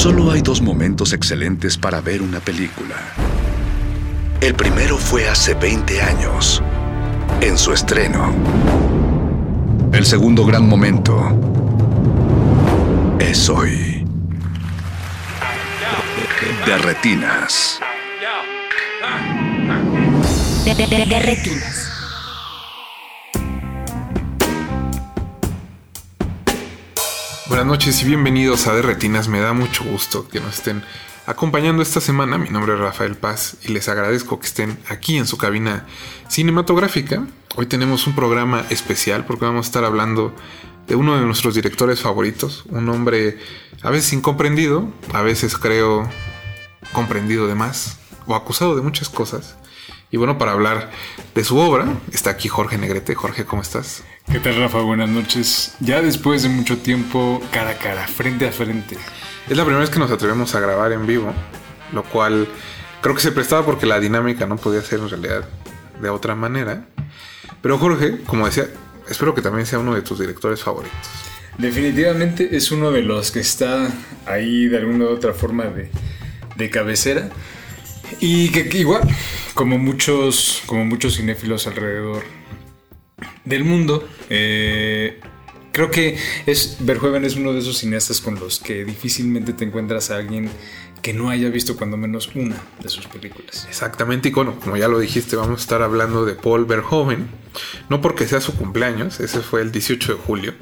Solo hay dos momentos excelentes para ver una película. El primero fue hace 20 años, en su estreno. El segundo gran momento es hoy. De retinas. Buenas noches y bienvenidos a De Retinas. Me da mucho gusto que nos estén acompañando esta semana. Mi nombre es Rafael Paz y les agradezco que estén aquí en su cabina cinematográfica. Hoy tenemos un programa especial porque vamos a estar hablando de uno de nuestros directores favoritos, un hombre a veces incomprendido, a veces creo comprendido de más o acusado de muchas cosas. Y bueno, para hablar de su obra está aquí Jorge Negrete. Jorge, ¿cómo estás? ¿Qué tal, Rafa? Buenas noches. Ya después de mucho tiempo, cara a cara, frente a frente. Es la primera vez que nos atrevemos a grabar en vivo, lo cual creo que se prestaba porque la dinámica no podía ser en realidad de otra manera. Pero Jorge, como decía, espero que también sea uno de tus directores favoritos. Definitivamente es uno de los que está ahí de alguna u otra forma de, de cabecera. Y que, que igual, como muchos, como muchos cinéfilos alrededor del mundo, eh, creo que es Verhoeven es uno de esos cineastas con los que difícilmente te encuentras a alguien que no haya visto cuando menos una de sus películas. Exactamente, y bueno, como ya lo dijiste, vamos a estar hablando de Paul Verhoeven. No porque sea su cumpleaños, ese fue el 18 de julio.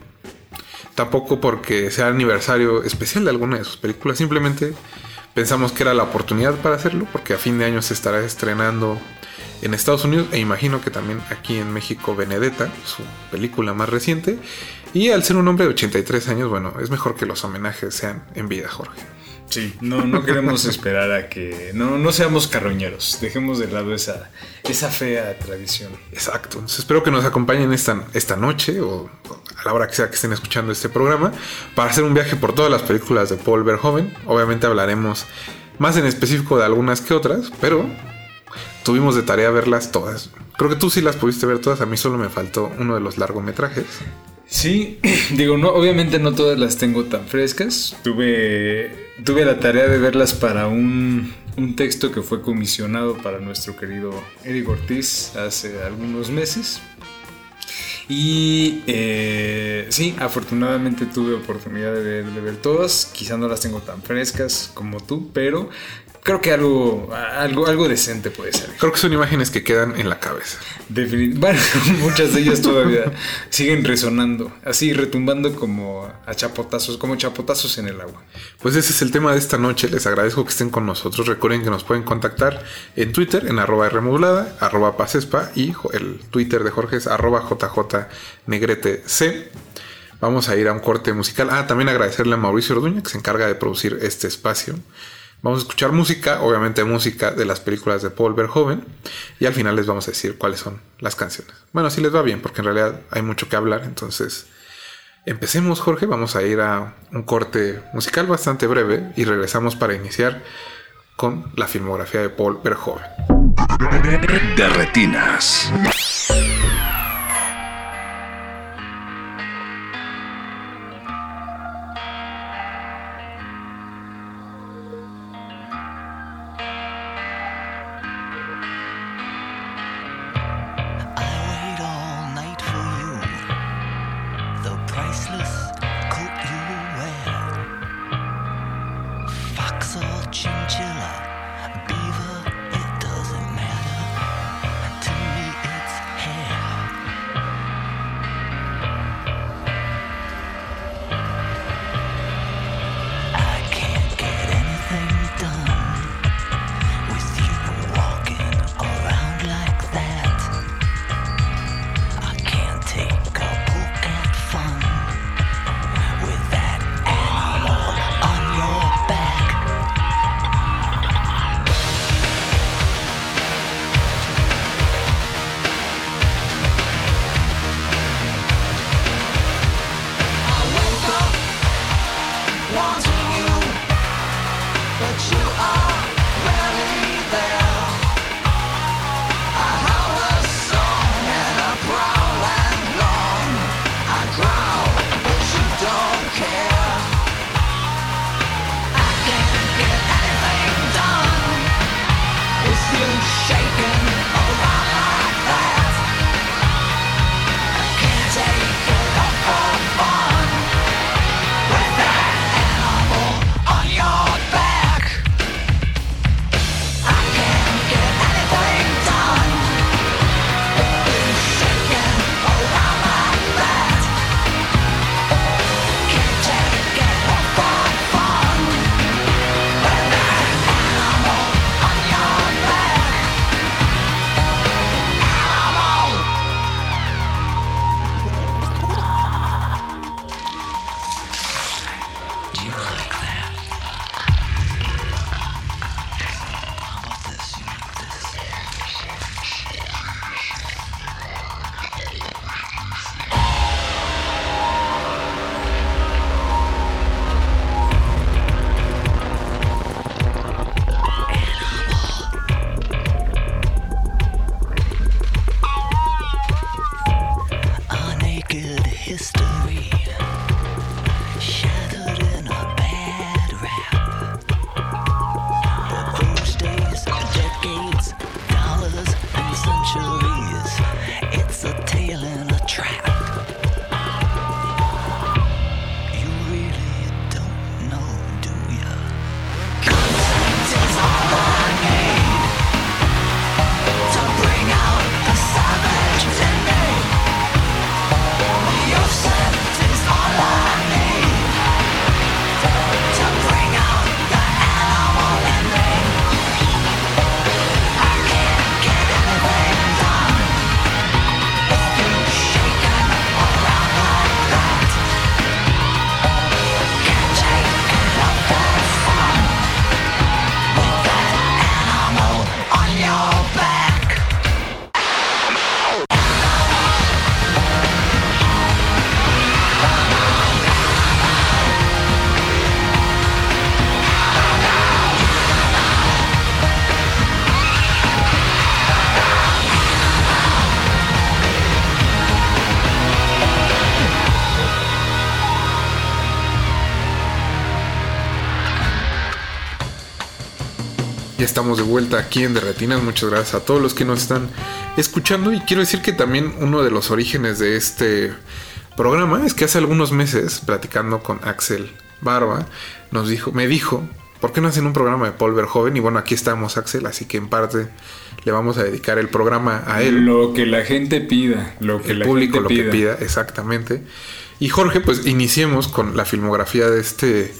Tampoco porque sea aniversario especial de alguna de sus películas, simplemente pensamos que era la oportunidad para hacerlo, porque a fin de año se estará estrenando en Estados Unidos e imagino que también aquí en México Benedetta, su película más reciente. Y al ser un hombre de 83 años, bueno, es mejor que los homenajes sean en vida, Jorge. Sí, no, no queremos esperar a que. No, no seamos carroñeros. Dejemos de lado esa, esa fea tradición. Exacto. Entonces espero que nos acompañen esta, esta noche o a la hora que sea que estén escuchando este programa para hacer un viaje por todas las películas de Paul Verhoeven. Obviamente hablaremos más en específico de algunas que otras, pero tuvimos de tarea verlas todas. Creo que tú sí las pudiste ver todas, a mí solo me faltó uno de los largometrajes. Sí, digo, no, obviamente no todas las tengo tan frescas. Tuve, tuve la tarea de verlas para un, un texto que fue comisionado para nuestro querido Eric Ortiz hace algunos meses. Y eh, sí, afortunadamente tuve oportunidad de ver, de ver todas. Quizá no las tengo tan frescas como tú, pero creo que algo, algo, algo decente puede ser. Creo que son imágenes que quedan en la cabeza. Definit- bueno, muchas de ellas todavía siguen resonando, así retumbando como a chapotazos, como chapotazos en el agua. Pues ese es el tema de esta noche. Les agradezco que estén con nosotros. Recuerden que nos pueden contactar en Twitter en arroba Rmodulada, arroba Pasespa y el Twitter de Jorge es arroba JJNegretec. Vamos a ir a un corte musical. Ah, también agradecerle a Mauricio Orduña que se encarga de producir este espacio. Vamos a escuchar música, obviamente música de las películas de Paul Verhoeven. Y al final les vamos a decir cuáles son las canciones. Bueno, si les va bien, porque en realidad hay mucho que hablar. Entonces, Empecemos, Jorge. Vamos a ir a un corte musical bastante breve y regresamos para iniciar con la filmografía de Paul Verhoeven. De retinas. Estamos de vuelta aquí en Derretinas. Muchas gracias a todos los que nos están escuchando. Y quiero decir que también uno de los orígenes de este programa es que hace algunos meses, platicando con Axel Barba, nos dijo, me dijo, ¿por qué no hacen un programa de Paul Verhoeven? Y bueno, aquí estamos, Axel, así que en parte le vamos a dedicar el programa a él. Lo que la gente pida, lo que el la público gente lo que pida, exactamente. Y Jorge, pues iniciemos con la filmografía de este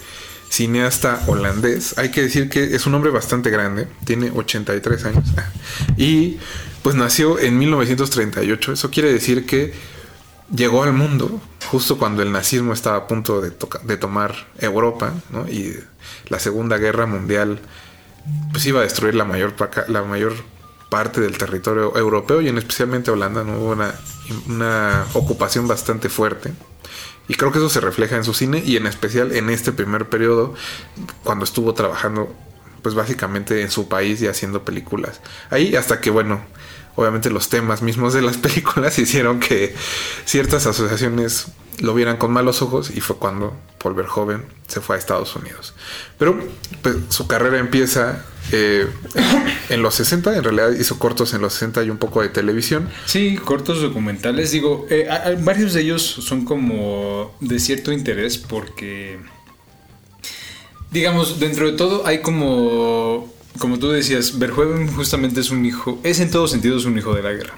cineasta holandés. Hay que decir que es un hombre bastante grande, tiene 83 años y pues nació en 1938. Eso quiere decir que llegó al mundo justo cuando el nazismo estaba a punto de, tomar Europa y la Segunda Guerra Mundial pues iba a destruir la mayor, la mayor parte del territorio europeo y en especialmente Holanda no hubo una ocupación bastante fuerte. Y creo que eso se refleja en su cine y en especial en este primer periodo cuando estuvo trabajando pues básicamente en su país y haciendo películas. Ahí hasta que bueno, obviamente los temas mismos de las películas hicieron que ciertas asociaciones lo vieran con malos ojos y fue cuando Paul Verhoeven se fue a Estados Unidos. Pero pues, su carrera empieza eh, en los 60, en realidad hizo cortos en los 60 y un poco de televisión. Sí, cortos documentales. Digo, eh, varios de ellos son como de cierto interés porque, digamos, dentro de todo hay como, como tú decías, Verhoeven justamente es un hijo, es en todos sentidos un hijo de la guerra.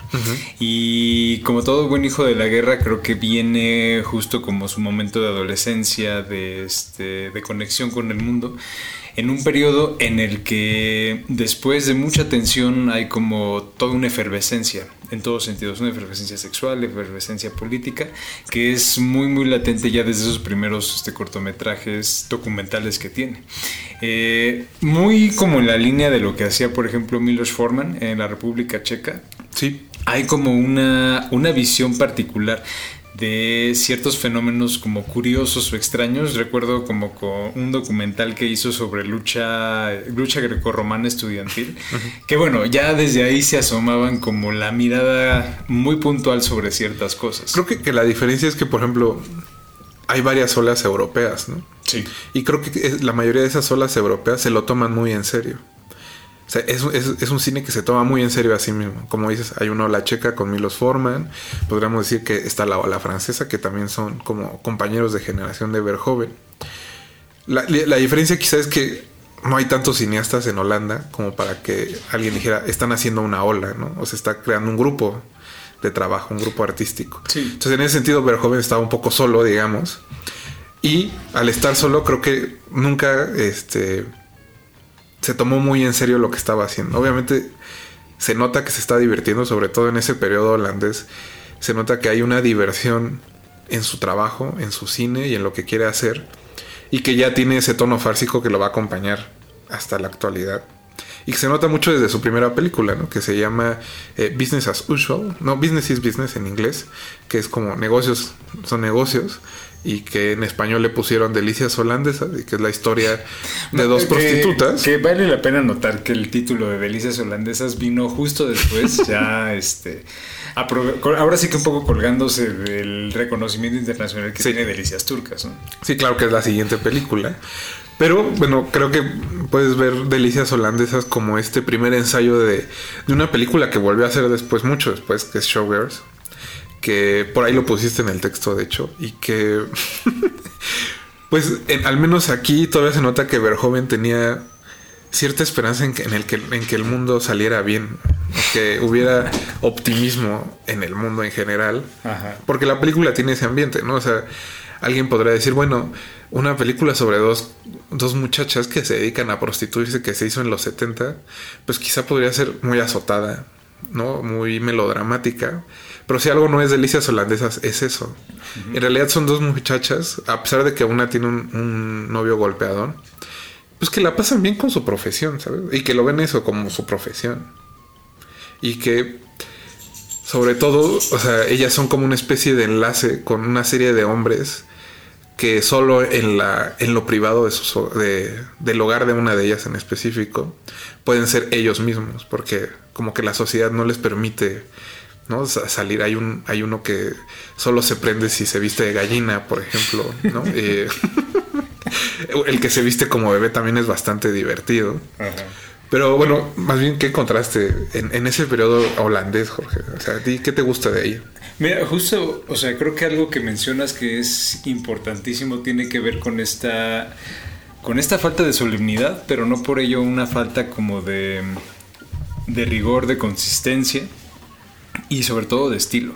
Y como todo buen hijo de la guerra, creo que viene justo como su momento de adolescencia, de, este, de conexión con el mundo en un periodo en el que después de mucha tensión hay como toda una efervescencia, en todos sentidos, una efervescencia sexual, efervescencia política, que es muy muy latente ya desde esos primeros este, cortometrajes documentales que tiene. Eh, muy como en la línea de lo que hacía, por ejemplo, Milos Forman en la República Checa, Sí, hay como una, una visión particular de ciertos fenómenos como curiosos o extraños. Recuerdo como con un documental que hizo sobre lucha, lucha grecorromana estudiantil, que bueno, ya desde ahí se asomaban como la mirada muy puntual sobre ciertas cosas. creo que, que la diferencia es que, por ejemplo, hay varias olas europeas, ¿no? Sí. Y creo que la mayoría de esas olas europeas se lo toman muy en serio. O sea, es, es- es un cine que se toma muy en serio a sí mismo. Como dices, hay una ola checa con Milos Forman. Podríamos decir que está la ola francesa, que también son como compañeros de generación de Verhoeven. La, la diferencia quizá es que no hay tantos cineastas en Holanda como para que alguien dijera, están haciendo una ola, ¿no? O se está creando un grupo de trabajo, un grupo artístico. Sí. Entonces, en ese sentido, Verhoeven estaba un poco solo, digamos. Y al estar solo, creo que nunca este, se tomó muy en serio lo que estaba haciendo. Obviamente se nota que se está divirtiendo, sobre todo en ese periodo holandés. Se nota que hay una diversión en su trabajo, en su cine y en lo que quiere hacer. Y que ya tiene ese tono fársico que lo va a acompañar hasta la actualidad. y que se nota mucho desde su primera película, ¿no? Que se llama eh, Business as Usual, no, Business is Business en inglés, que es como negocios son negocios y que en español le pusieron Delicias Holandesas y que es la historia de dos Que- prostitutas. Que, vale la pena notar que el título de Delicias Holandesas vino justo después, ya este. ahora sí que un poco colgándose del reconocimiento internacional que Sí. tiene Delicias Turcas, ¿no? Sí, claro que es la siguiente película. Pero bueno, creo que puedes ver Delicias Holandesas como este primer ensayo de, de una película que volvió a hacer después, mucho después, que es Showgirls. Que por ahí lo pusiste en el texto, de hecho. Y que, pues, en- al menos aquí todavía se nota que Verhoeven tenía cierta esperanza en que, en el que, en que el mundo saliera bien. Que hubiera optimismo en el mundo en general. Ajá. Porque la película tiene ese ambiente, ¿no? O sea, alguien podría decir, bueno, una película sobre dos, dos muchachas que se dedican a prostituirse que se hizo en los 70, pues quizá podría ser muy azotada, ¿no? Muy melodramática. Pero si algo no es delicias holandesas, es eso. En realidad son dos muchachas, a pesar de que una tiene un, un novio golpeador, pues que la pasan bien con su profesión, ¿sabes? Y que lo ven eso como su profesión. Y que sobre todo, o sea, ellas son como una especie de enlace con una serie de hombres que solo en la en lo privado de de- del hogar de una de ellas en específico pueden ser ellos mismos, porque como que la sociedad no les permite ¿no? Sa- salir. Hay un hay uno que solo se prende si se viste de gallina, por ejemplo, ¿no? Eh, el que se viste como bebé también es bastante divertido. Pero bueno, más bien, ¿qué contraste en, en ese periodo holandés, Jorge? O sea, ¿a ti qué te gusta de ahí? Mira, justo, o sea, creo que algo que mencionas que es importantísimo tiene que ver con esta con esta falta de solemnidad, pero no por ello una falta como de de rigor, de consistencia y sobre todo de estilo.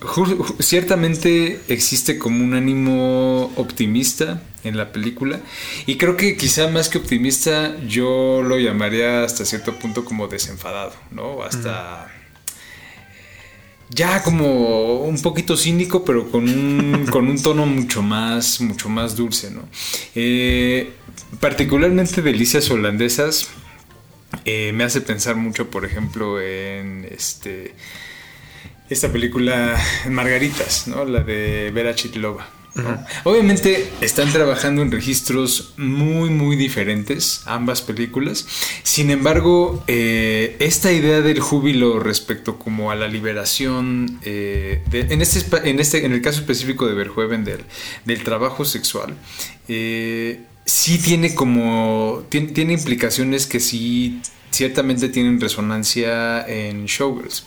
Ju- ciertamente existe como un ánimo optimista en la película y creo que quizá más que optimista yo lo llamaría hasta cierto punto como desenfadado, ¿no? Hasta ya como un poquito cínico, pero con un, con un tono mucho más, mucho más dulce, ¿no? Eh, particularmente delicias holandesas eh, me hace pensar mucho, por ejemplo, en este esta película Margaritas, ¿no? La de Vera Chitlova. ¿no? Obviamente están trabajando en registros muy muy diferentes ambas películas. Sin embargo, eh, esta idea del júbilo respecto como a la liberación, eh, de- en, este, en, este, en el caso específico de Verhoeven del, del trabajo sexual, eh, sí tiene como, tiene, tiene implicaciones que sí ciertamente tienen resonancia en Showgirls.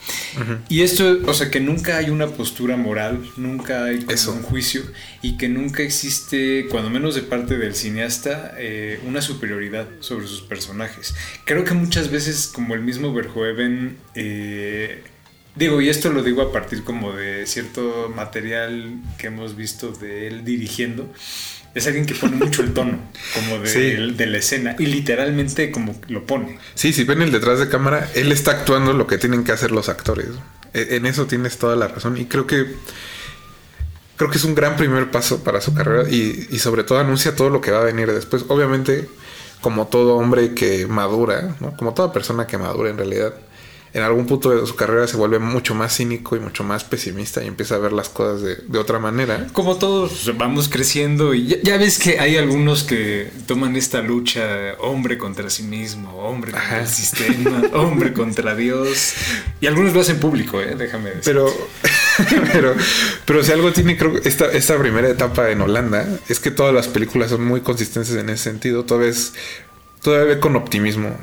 Y esto, o sea, que nunca hay una postura moral, nunca hay Eso. un juicio y que nunca existe, cuando menos de parte del cineasta, eh, una superioridad sobre sus personajes. Creo que muchas veces, como el mismo Verhoeven, eh, digo, y esto lo digo a partir como de cierto material que hemos visto de él dirigiendo. Es alguien que pone mucho el tono, como de, Sí. de la escena, y literalmente como lo pone. Sí, si ven el detrás de cámara, él está actuando lo que tienen que hacer los actores. E- En eso tienes toda la razón. Y creo que. Creo que es un gran primer paso para su carrera. Y, y sobre todo anuncia todo lo que va a venir después. Obviamente, como todo hombre que madura, ¿no? Como toda persona que madura en realidad. En algún punto de su carrera se vuelve mucho más cínico y mucho más pesimista y empieza a ver las cosas de, de otra manera. Como todos vamos creciendo y ya, ya ves que hay algunos que toman esta lucha hombre contra sí mismo, hombre contra Ajá. el sistema, hombre contra Dios. Y algunos lo hacen público, ¿eh? déjame decir. Pero, pero, pero si algo tiene, creo esta, esta primera etapa en Holanda es que todas las películas son muy consistentes en ese sentido. Todavía es, todavía ve con optimismo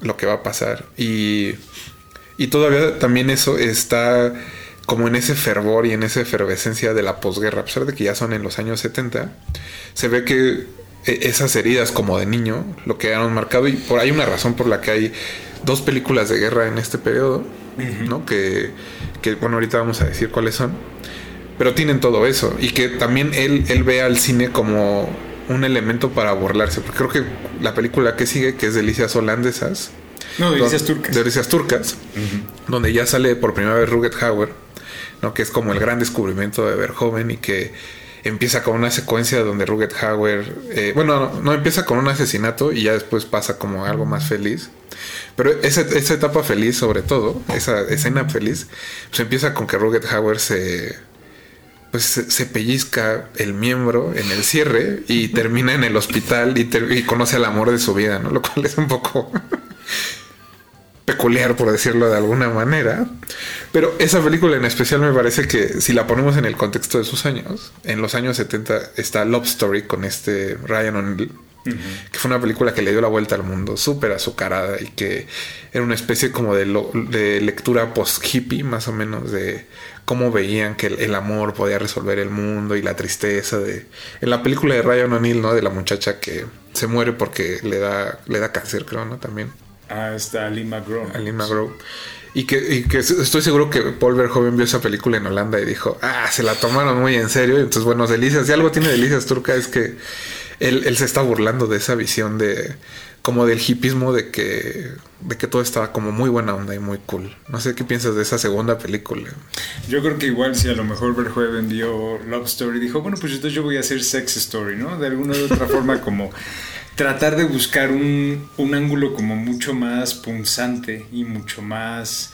lo que va a pasar. Y, y todavía también eso está como en ese fervor y en esa efervescencia de la posguerra, a pesar de que ya son en los años 70, se ve que e- esas heridas como de niño lo quedaron marcado y por hay una razón por la que hay dos películas de guerra en este periodo, ¿no? Que, que, bueno, ahorita vamos a decir cuáles son, pero tienen todo eso y que también él, él ve al cine como un elemento para burlarse, porque creo que la película que sigue, que es Delicias Holandesas, no, delicias don- turcas. Delicias turcas, donde ya sale por primera vez Ruget Hauer, ¿no? que es como el gran descubrimiento de Verhoeven y que empieza con una secuencia donde Rugged Hauer, eh, bueno, no, no, empieza con un asesinato y ya después pasa como algo más feliz. Pero esa, esa etapa feliz, sobre todo, esa escena feliz, pues empieza con que Rugged Hauer se, pues se, pellizca el miembro en el cierre y termina en el hospital y, y conoce al amor de su vida, ¿no? Lo cual es un poco peculiar, por decirlo de alguna manera. Pero esa película en especial me parece que si la ponemos en el contexto de sus años, en los años 70 está Love Story con este Ryan O'Neill, que fue una película que le dio la vuelta al mundo, súper azucarada y que era una especie como de, lo- de lectura post-hippie, más o menos, de cómo veían que el, el amor podía resolver el mundo y la tristeza de... En la película de Ryan O'Neill, ¿no? De la muchacha que se muere porque le da, le da cáncer, creo, ¿no? También. Ah, está Lee McGraw. a Lynn McGraw. Y que, y que estoy seguro que Paul Verhoeven vio esa película en Holanda y dijo, ah, se la tomaron muy en serio. Y entonces, bueno, Delicias, si algo tiene Delicias Turca es que él, él se está burlando de esa visión de, como del hipismo de que, de que todo estaba como muy buena onda y muy cool. No sé qué piensas de esa segunda película. Yo creo que igual si a lo mejor Verhoeven vio Love Story, dijo, bueno, pues entonces yo voy a hacer Sex Story, ¿no? De alguna u otra forma como tratar de buscar un, un ángulo como mucho más punzante y mucho más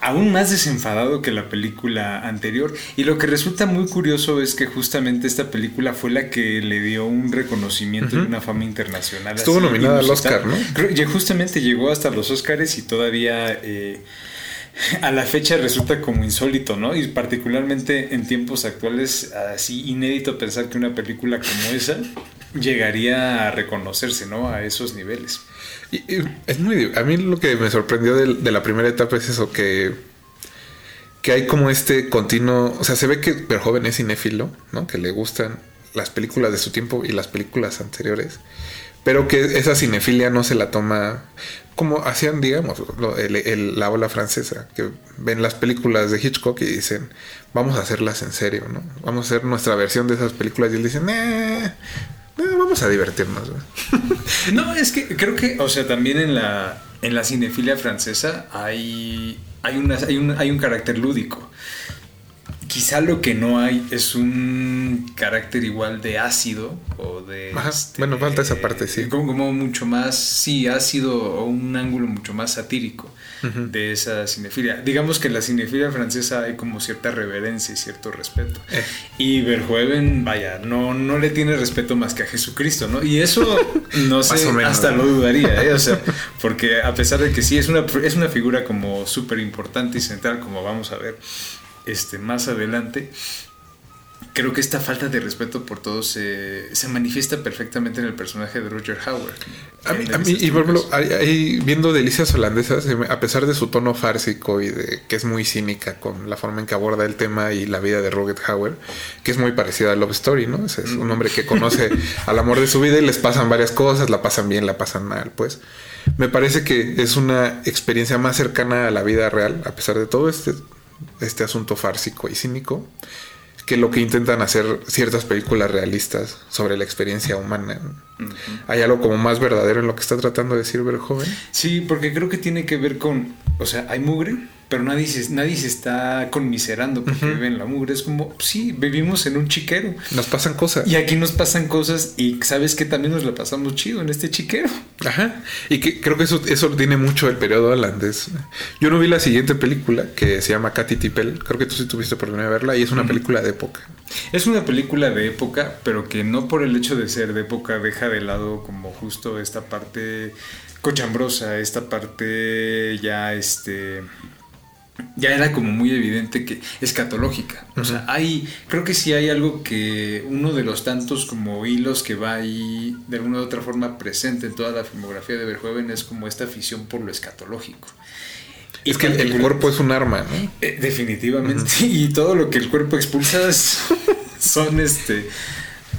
aún más desenfadado que la película anterior. Y lo que resulta muy curioso es que justamente esta película fue la que le dio un reconocimiento y una fama internacional. Estuvo nominada al. Oscar, ¿no? Y justamente llegó hasta los Oscars y todavía eh, a la fecha resulta como insólito, ¿no? Y particularmente en tiempos actuales, así inédito pensar que una película como esa llegaría a reconocerse, ¿no? A esos niveles. Y, es muy... A mí lo que me sorprendió de, la primera etapa es eso, que... Que hay como este continuo... O sea, se ve que Verhoeven es cinéfilo, ¿no? Que le gustan las películas de su tiempo y las películas anteriores. Pero que esa cinefilia no se la toma como hacían, digamos, el- la ola francesa, que ven las películas de Hitchcock y dicen, vamos a hacerlas en serio, ¿no? Vamos a hacer nuestra versión de esas películas y él dicen, eh, eh, vamos a divertirnos. ¿no? Es que creo que, o sea, también en la, en la cinefilia francesa hay, hay, una, hay, un, hay un carácter lúdico. Quizá lo que no hay es un carácter igual de ácido o de... este, bueno, falta esa parte, sí. Como, como mucho más, sí, ácido o un ángulo mucho más satírico de esa cinefilia. Digamos que en la cinefilia francesa hay como cierta reverencia y cierto respeto. Eh. Y Verhoeven, vaya, no, no le tiene respeto más que a Jesucristo, ¿no? Y eso, no sé, menos, hasta ¿no? lo dudaría, ¿eh? O sea, porque a pesar de que sí es una, es una figura como súper importante y central, como vamos a ver este, más adelante, creo que esta falta de respeto por todos se, se manifiesta perfectamente en el personaje de Roger Howard. A mí, a mí, y por ejemplo, ahí- viendo Delicias Holandesas, me- a pesar de su tono fársico y de que es muy cínica con la forma en que aborda el tema y la vida de Rugged Hauer, que es muy parecida a Love Story, ¿no? Ese Es, un hombre que conoce al amor de su vida y les pasan varias cosas, la pasan bien, la pasan mal, pues. Me parece que es una experiencia más cercana a la vida real, a pesar de todo este, este asunto fársico y cínico, que lo que intentan hacer ciertas películas realistas sobre la experiencia humana. Hay algo como más verdadero en lo que está tratando de decir Verhoeven. Sí, porque creo que tiene que ver con, o sea, hay mugre, pero nadie se, nadie se está conmiserando porque vive en la mugre. Es como, sí, vivimos en un chiquero. Nos pasan cosas. Y aquí nos pasan cosas y sabes que también nos la pasamos chido en este chiquero. Ajá. Y que creo que eso, eso tiene mucho el periodo holandés. Yo no vi la siguiente película que se llama Katy Tippel. Creo que tú sí tuviste oportunidad de verla y es una película de época. Es una película de época, pero que no por el hecho de ser de época deja de lado como justo esta parte cochambrosa, esta parte ya este ya era como muy evidente que escatológica. O sea, hay creo que sí hay algo que uno de los tantos como hilos que va ahí de alguna u otra forma presente en toda la filmografía de Verhoeven es como esta afición por lo escatológico. Y es que el, el cuerpo es un arma, ¿no? eh, definitivamente. Y todo lo que el cuerpo expulsa es- son este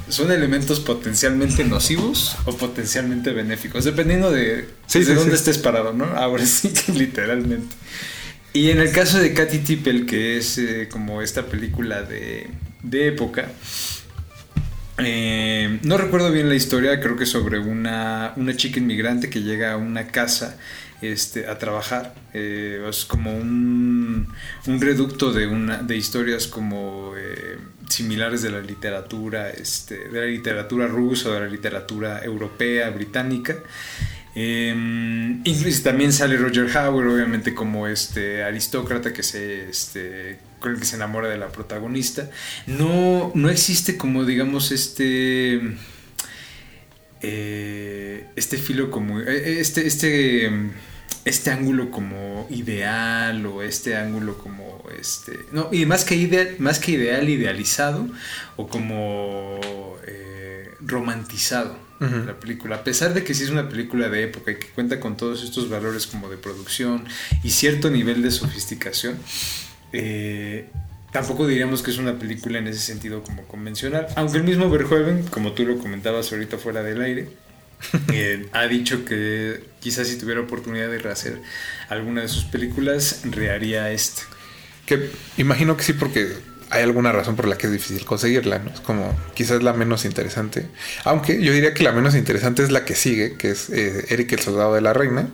son elementos potencialmente nocivos o potencialmente benéficos, dependiendo de, Sí, de sí, dónde sí. estés parado, ¿no? Ahora sí literalmente. Y en el caso de Katy Tippel, que es eh, como esta película de, de época, Eh, no recuerdo bien la historia, creo que sobre una, una chica inmigrante que llega a una casa este, a trabajar. Eh, es como un, un reducto de, una, de historias como similares de la literatura, este, de la literatura rusa, de la literatura europea, británica. Eh, también sale Roger Howard, obviamente como este aristócrata que se, este, con que se enamora de la protagonista. No, no existe como digamos este eh, este filo como eh, este este este ángulo como ideal o este ángulo como este no y más que ideal más que ideal idealizado o como eh, romantizado La película. A pesar de que sí es una película de época y que cuenta con todos estos valores como de producción y cierto nivel de sofisticación eh, tampoco diríamos que es una película en ese sentido como convencional. Aunque el mismo Verhoeven como tú lo comentabas ahorita fuera del aire eh, ha dicho que quizás si tuviera oportunidad de rehacer alguna de sus películas, reharía esta. Que imagino que sí, porque hay alguna razón por la que es difícil conseguirla, ¿no? Es como quizás la menos interesante. Aunque yo diría que la menos interesante es la que sigue, que es eh, Eric el Soldado de la Reina,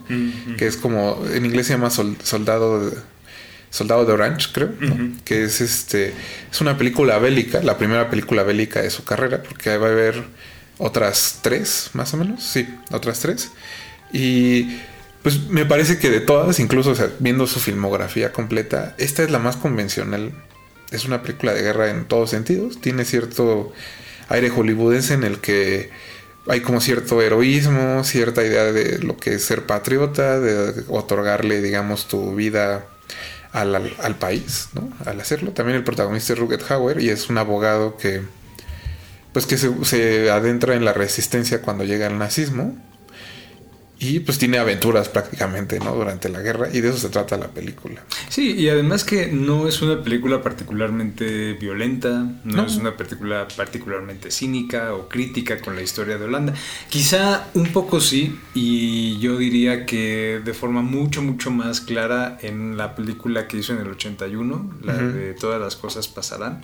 que es como, en inglés se llama sol- Soldado de, Soldado de Orange, creo, que es este, es una película bélica, la primera película bélica de su carrera, porque va a haber otras tres, más o menos, sí, otras tres. Y pues me parece que de todas, incluso o sea, viendo su filmografía completa, esta es la más convencional. Es una película de guerra en todos sentidos. Tiene cierto aire hollywoodense en el que hay como cierto heroísmo, cierta idea de lo que es ser patriota, de otorgarle, digamos, tu vida al, al- país, ¿no? Al hacerlo. También el protagonista es Rutger Hauer y es un abogado que, pues, que se, se adentra en la resistencia cuando llega el nazismo. Y pues tiene aventuras prácticamente, ¿no? Durante la guerra. Y de eso se trata la película. Sí, y además que no es una película particularmente violenta, no, No. es una película particularmente cínica o crítica con la historia de Holanda. Quizá un poco sí, y yo diría que de forma mucho, mucho más clara en la película que hizo en el 81, la Ujú. de Todas las cosas pasarán.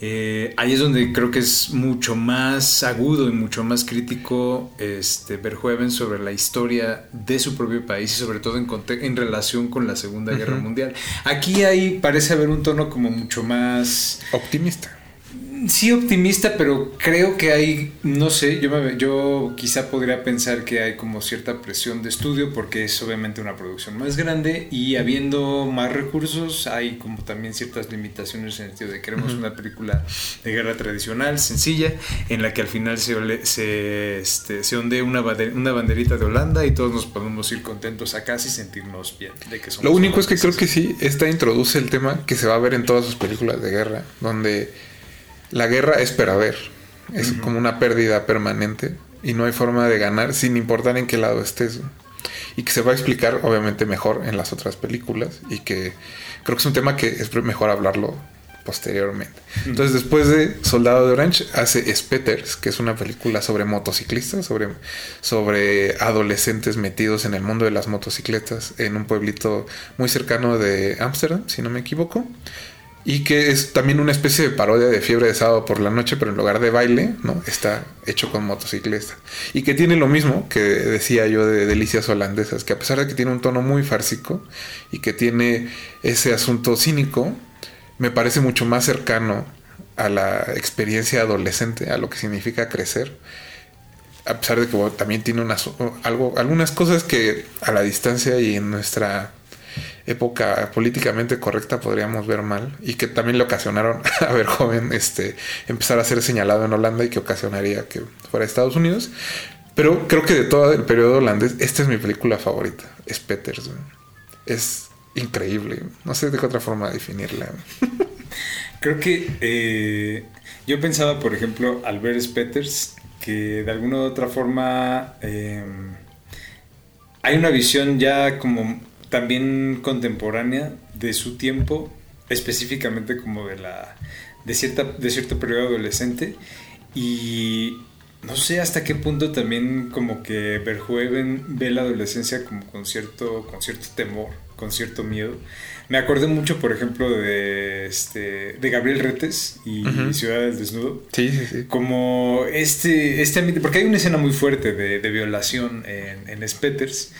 Eh, ahí es donde creo que es mucho más agudo y mucho más crítico este Verhoeven sobre la historia de su propio país y sobre todo en, en relación con la Segunda Guerra. Mundial. Aquí ahí parece haber un tono como mucho más Optimista. Sí optimista, pero creo que hay, no sé, yo, me- yo quizá podría pensar que hay como cierta presión de estudio porque es obviamente una producción más grande y habiendo más recursos hay como también ciertas limitaciones en el sentido de queremos Ujú. una película de guerra tradicional, sencilla, en la que al final se, ole- se, este, se ondee una, una banderita de Holanda y todos nos podemos ir contentos a casa y sentirnos bien de que somos Lo único es que creo que sí, esta introduce el tema que se va a ver en todas sus películas de guerra, donde la guerra es perder, es como una pérdida permanente y no hay forma de ganar sin importar en qué lado estés. Y que se va a explicar obviamente mejor en las otras películas y que creo que es un tema que es mejor hablarlo posteriormente. Entonces después de Soldado de Orange hace Spetters, que es una película sobre motociclistas, sobre, sobre adolescentes metidos en el mundo de las motocicletas en un pueblito muy cercano de Ámsterdam, si no me equivoco. Y que es también una especie de parodia de fiebre de sábado por la noche, pero en lugar de baile, ¿no? Está hecho con motocicleta. Y que tiene lo mismo que decía yo de Delicias Holandesas, que a pesar de que tiene un tono muy fársico y que tiene ese asunto cínico, me parece mucho más cercano a la experiencia adolescente, a lo que significa crecer. A pesar de que también tiene unas, algo, algunas cosas que a la distancia y en nuestra época políticamente correcta podríamos ver mal y que también le ocasionaron a ver joven este empezar a ser señalado en Holanda y que ocasionaría que fuera a Estados Unidos. Pero creo que de todo el periodo holandés esta es mi película favorita es Peters es increíble. No sé de qué otra forma definirla. Creo que eh, yo pensaba, por ejemplo, al ver Spetters, que de alguna u otra forma eh, hay una visión ya como también contemporánea de su tiempo, específicamente como de la de cierta de cierto periodo adolescente y no sé hasta qué punto también como que Verhoeven ve la adolescencia como con cierto con cierto temor con cierto miedo. Me acordé mucho, por ejemplo, de, este, de Gabriel Retes y. Ciudad del Desnudo. Sí, sí, sí. Como este, este ambiente, porque hay una escena muy fuerte de, de violación en, en Spetters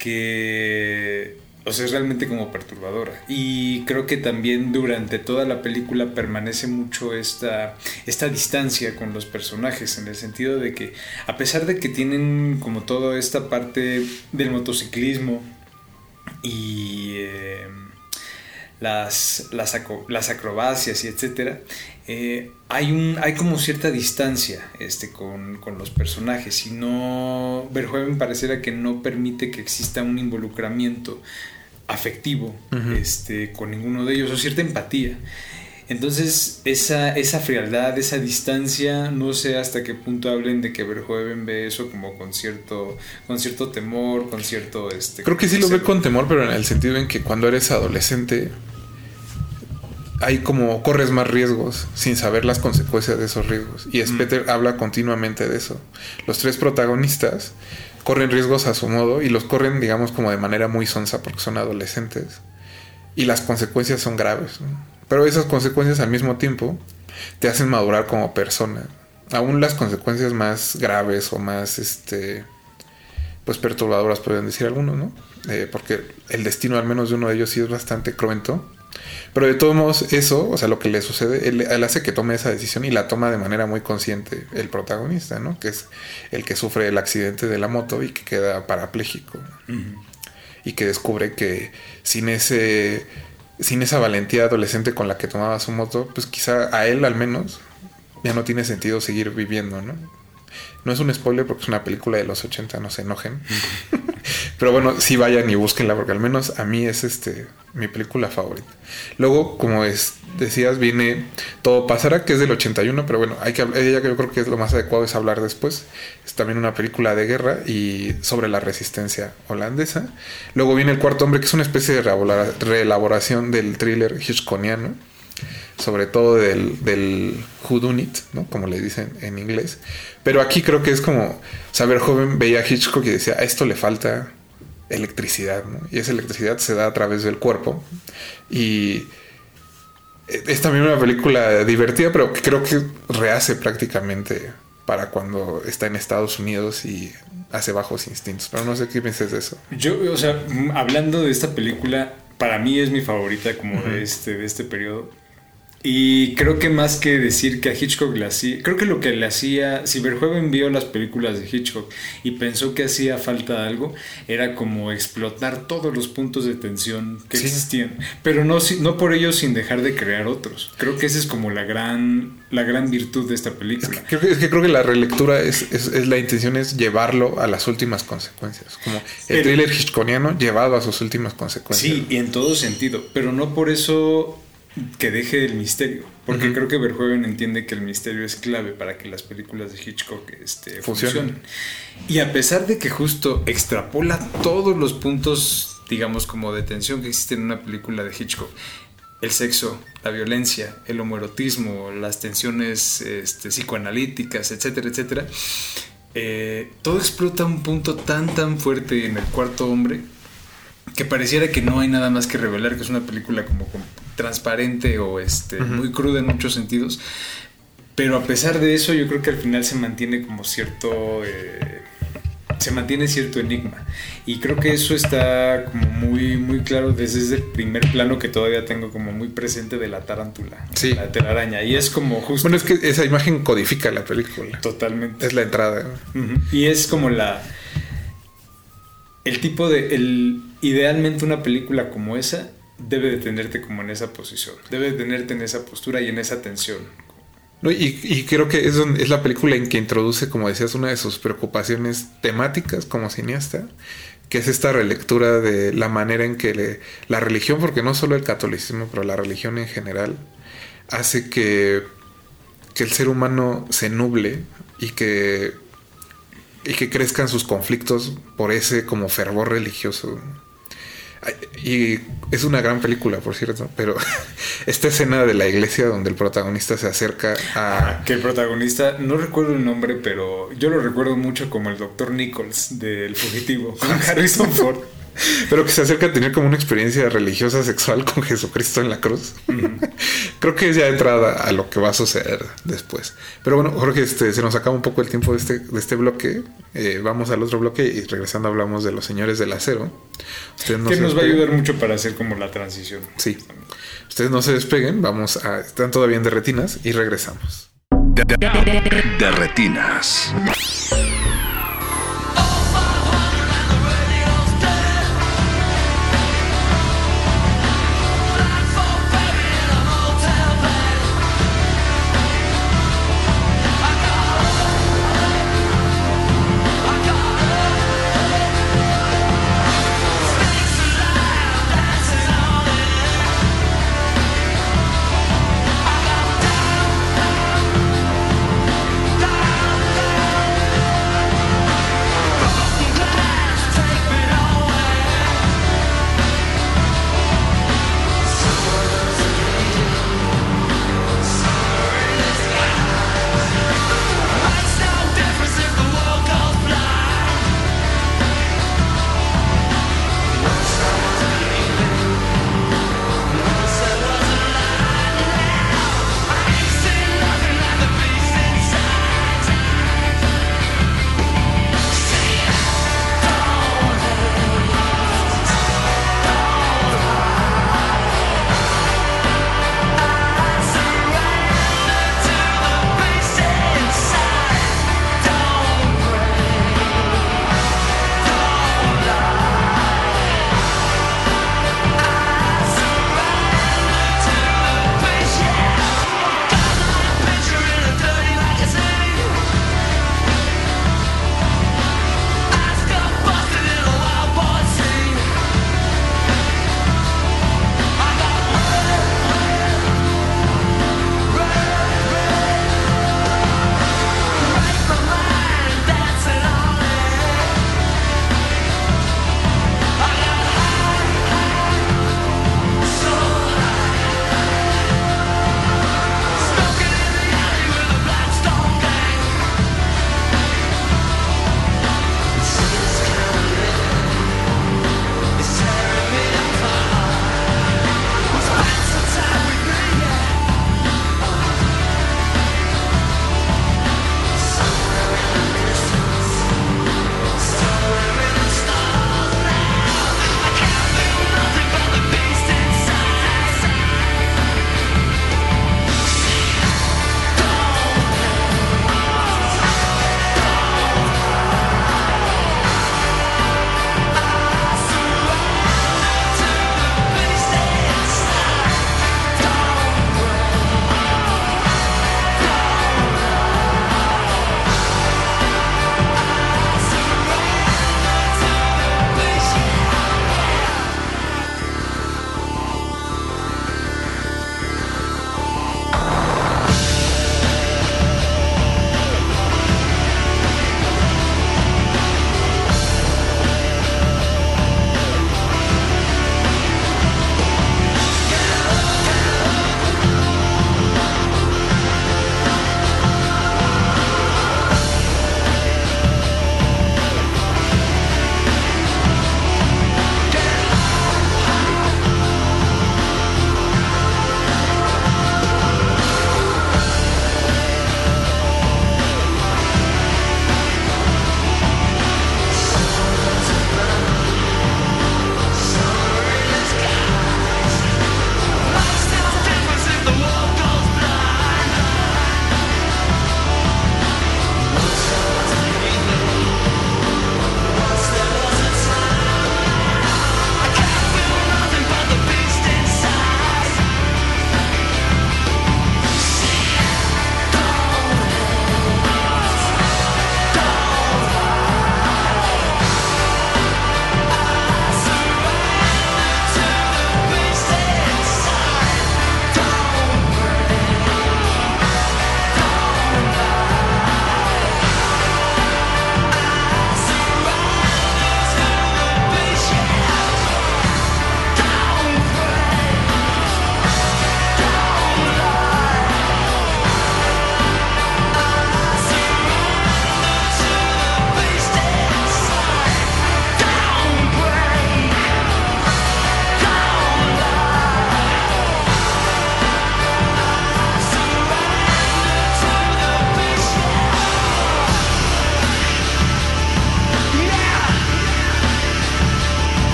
que, o sea, es realmente como perturbadora. Y creo que también durante toda la película permanece mucho esta, esta distancia con los personajes, en el sentido de que, a pesar de que tienen como toda esta parte del motociclismo y... eh, las, las, acrobacias y etcétera, eh, hay, un, hay como cierta distancia este, con, con los personajes y no, Verhoeven pareciera que no permite que exista un involucramiento afectivo este, con ninguno de ellos o cierta empatía. Entonces, esa, esa frialdad, esa distancia, no sé hasta qué punto hablen de que Verhoeven ve eso como con cierto, con cierto temor, con cierto... Este, Creo que sí lo ve con temor, pero en el sentido en que cuando eres adolescente hay como corres más riesgos sin saber las consecuencias de esos riesgos. Y Speter habla continuamente de eso. Los tres protagonistas corren riesgos a su modo y los corren, digamos, como de manera muy sonsa porque son adolescentes. Y las consecuencias son graves. ¿no? Pero esas consecuencias al mismo tiempo te hacen madurar como persona. Aún las consecuencias más graves o más este pues perturbadoras pueden decir algunos, ¿no? Eh, porque el destino al menos de uno de ellos sí es bastante cruento. Pero de todos modos, eso, o sea, lo que le sucede, él, él hace que tome esa decisión y la toma de manera muy consciente el protagonista, ¿no? Que es el que sufre el accidente de la moto y que queda parapléjico. Y que descubre que sin ese sin esa valentía adolescente con la que tomaba su moto, pues quizá a él al menos ya no tiene sentido seguir viviendo, ¿no? No es un spoiler porque es una película de los 80, no se enojen. Pero bueno, sí vayan y búsquenla porque al menos a mí es este mi película favorita. Luego, como es, decías, viene Todo pasará, que es del 81, pero bueno, hay que ella que yo creo que es lo más adecuado es hablar después. Es también una película de guerra y sobre la resistencia holandesa. Luego viene El cuarto hombre, que es una especie de reelabora- reelaboración del thriller hitchconiano sobre todo del, del whodunit, ¿no? Como le dicen en inglés. Pero aquí creo que es como saber joven veía a Hitchcock y decía, a esto le falta electricidad, ¿no? Y esa electricidad se da a través del cuerpo. Y es también una película divertida, pero que creo que rehace prácticamente para cuando está en Estados Unidos y hace bajos instintos. Pero no sé qué piensas de eso. Yo, o sea, hablando de esta película, para mí es mi favorita como de, este, de este periodo. Y creo que más que decir que a Hitchcock le hacía, creo que lo que le hacía, si Verhoeven vio las películas de Hitchcock y pensó que hacía falta algo, era como explotar todos los puntos de tensión que Sí. existían, pero no, no por ello sin dejar de crear otros. Creo que esa es como la gran, la gran virtud de esta película. Que, es que creo que la relectura es, es, es la intención es llevarlo a las últimas consecuencias. Como el El- thriller hitchconiano llevado a sus últimas consecuencias. Sí, y en todo sentido, pero no por eso que deje el misterio, porque creo que Verhoeven entiende que el misterio es clave para que las películas de Hitchcock este, Funcionen. Y a pesar de que justo extrapola todos los puntos, digamos, como de tensión que existen en una película de Hitchcock, el sexo, la violencia, el homoerotismo, las tensiones este, psicoanalíticas, etcétera, etcétera, eh, todo explota un punto tan, tan fuerte en el cuarto hombre que pareciera que no hay nada más que revelar, que es una película como, como transparente o este, muy cruda en muchos sentidos. Pero a pesar de eso, yo creo que al final se mantiene como cierto. eh, se mantiene cierto enigma. Y creo que eso está como muy, muy claro desde el primer plano que todavía tengo como muy presente de la tarántula, Sí. la telaraña. Y es como justo. Bueno, es que esa imagen codifica la película. Totalmente. Es la entrada. Y es como la. El tipo de. El, idealmente una película como esa debe de tenerte como en esa posición. Debe de tenerte en esa postura y en esa tensión. No, y, y creo que es, es la película en que introduce, como decías, una de sus preocupaciones temáticas como cineasta, que es esta relectura de la manera en que la religión, porque no solo el catolicismo, pero la religión en general, hace que, que el ser humano se nuble y que, y que crezcan sus conflictos por ese como fervor religioso. Y es una gran película, por cierto, pero esta escena de la iglesia donde el protagonista se acerca a... Que el protagonista, no recuerdo el nombre, pero yo lo recuerdo mucho como el Dr. Nichols del fugitivo, con Harrison Ford. Pero que se acerca a tener como una experiencia religiosa sexual con Jesucristo en la cruz. Creo que es ya entrada a lo que va a suceder después. Pero bueno, Jorge, este, se nos acaba un poco el tiempo de este, de este bloque. Eh, vamos al otro bloque y regresando hablamos de los señores del acero. Ustedes no que nos va a ayudar mucho para hacer como la transición. Sí. Ustedes no se despeguen, vamos a... Están todavía en de retinas y regresamos. De, de- de- de retinas.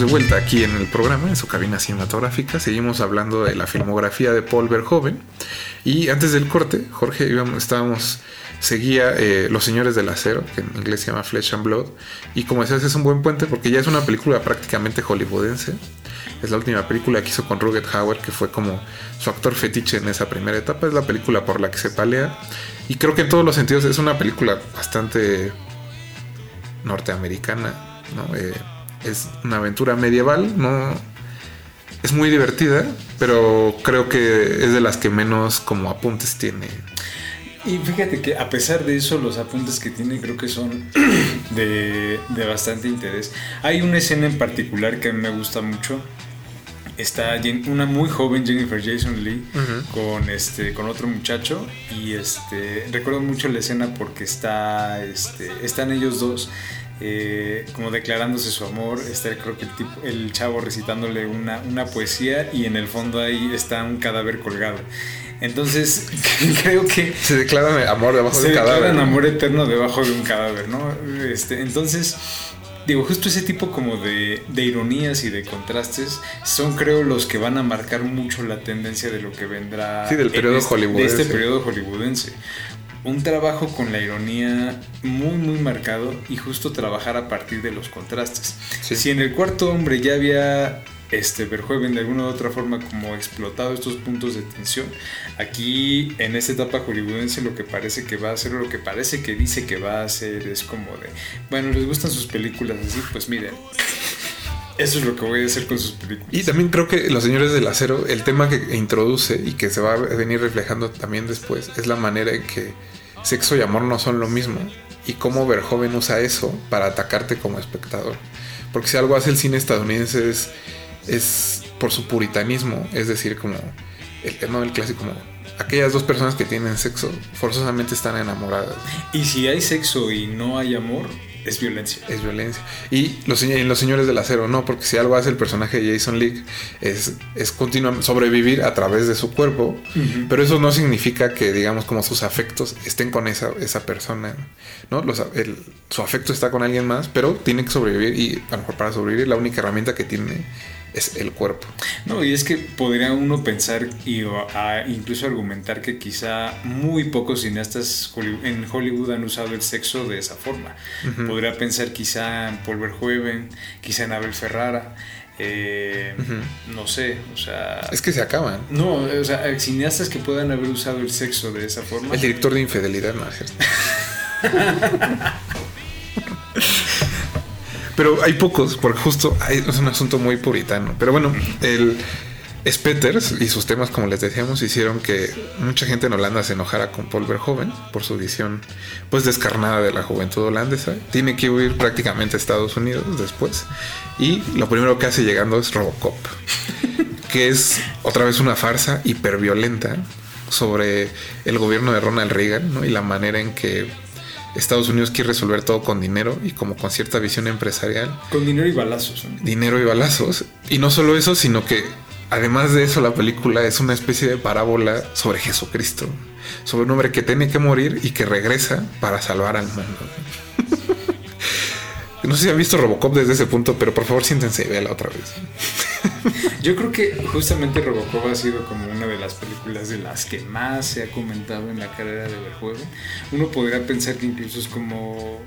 De vuelta aquí en el programa, en su cabina cinematográfica. Seguimos hablando de la filmografía de Paul Verhoeven. Y antes del corte, Jorge, estábamos, seguía eh, Los Señores del Acero, que en inglés se llama Flesh and Blood. Y como decías, es un buen puente porque ya es una película prácticamente hollywoodense. Es la última película que hizo con Rugged Hauer, que fue como su actor fetiche en esa primera etapa. Es la película por la que se palea. Y creo que en todos los sentidos es una película bastante norteamericana, ¿no? Eh, es una aventura medieval, no es muy divertida, pero creo que es de las que menos como apuntes tiene. Y fíjate que a pesar de eso, los apuntes que tiene creo que son de, de bastante interés. Hay una escena en particular que a mí me gusta mucho. Está una muy joven Jennifer Jason Lee con este con otro muchacho y este recuerdo mucho la escena porque está este están ellos dos eh, como declarándose su amor está creo que el tipo el chavo recitándole una, una poesía y en el fondo ahí está un cadáver colgado entonces creo que Se declaran amor debajo se de un cadáver. declaran ¿no? amor eterno debajo de un cadáver, ¿no? Este, entonces, digo, justo ese tipo como de, de ironías y de contrastes son, creo, los que van a marcar mucho la tendencia de lo que vendrá Sí, del periodo este- hollywoodense. De este periodo hollywoodense. Un trabajo con la ironía muy, muy marcado y justo trabajar a partir de los contrastes. Sí. Si en el cuarto hombre ya había este Verhoeven de alguna u otra forma como explotado estos puntos de tensión, aquí en esta etapa hollywoodense lo que parece que va a hacer o lo que parece que dice que va a hacer es como de, bueno, les gustan sus películas así, pues miren, eso es lo que voy a hacer con sus películas. Y también creo que Los Señores del Acero, el tema que introduce y que se va a venir reflejando también después, es la manera en que sexo y amor no son lo mismo y cómo Verhoeven usa eso para atacarte como espectador. Porque si algo hace el cine estadounidense es, es por su puritanismo, es decir, como el tema del clásico, como aquellas dos personas que tienen sexo forzosamente están enamoradas. Y si hay sexo y no hay amor, es violencia. es violencia. Y los, en los señores del acero no, porque si algo hace el personaje de Jason Leigh es, es continuamente sobrevivir a través de su cuerpo, pero eso no significa que, digamos, como sus afectos estén con esa, esa persona, ¿no? Los el- su afecto está con alguien más, pero tiene que sobrevivir y a lo mejor para sobrevivir la única herramienta que tiene es el cuerpo. No, y es que podría uno pensar y a- incluso argumentar que quizá muy pocos cineastas en Hollywood han usado el sexo de esa forma. Podría pensar quizá en Paul Verhoeven, quizá en Abel Ferrara, eh, no sé, o sea... Es que se acaban. No, o sea, cineastas que puedan haber usado el sexo de esa forma. El director de Infidelidad, no. Pero hay pocos, porque justo hay- es un asunto muy puritano. Pero bueno, el Spetters y sus temas, como les decíamos, hicieron que mucha gente en Holanda se enojara con Paul Verhoeven por su visión pues descarnada de la juventud holandesa. Tiene que huir prácticamente a Estados Unidos después. Y lo primero que hace llegando es Robocop, que es otra vez una farsa hiperviolenta sobre el gobierno de Ronald Reagan ¿no? y la manera en que Estados Unidos quiere resolver todo con dinero y como con cierta visión empresarial Con dinero y balazos. ¿no? dinero y balazos. Y no solo eso, sino que además de eso, la película es una especie de parábola sobre Jesucristo, sobre un hombre que tiene que morir y que regresa para salvar al mundo. No sé si han visto Robocop desde ese punto, pero por favor siéntense y véala otra vez. Yo creo que justamente Robocop ha sido como una de las películas de las que más se ha comentado en la carrera de Verhoeven. Uno podría pensar que incluso es como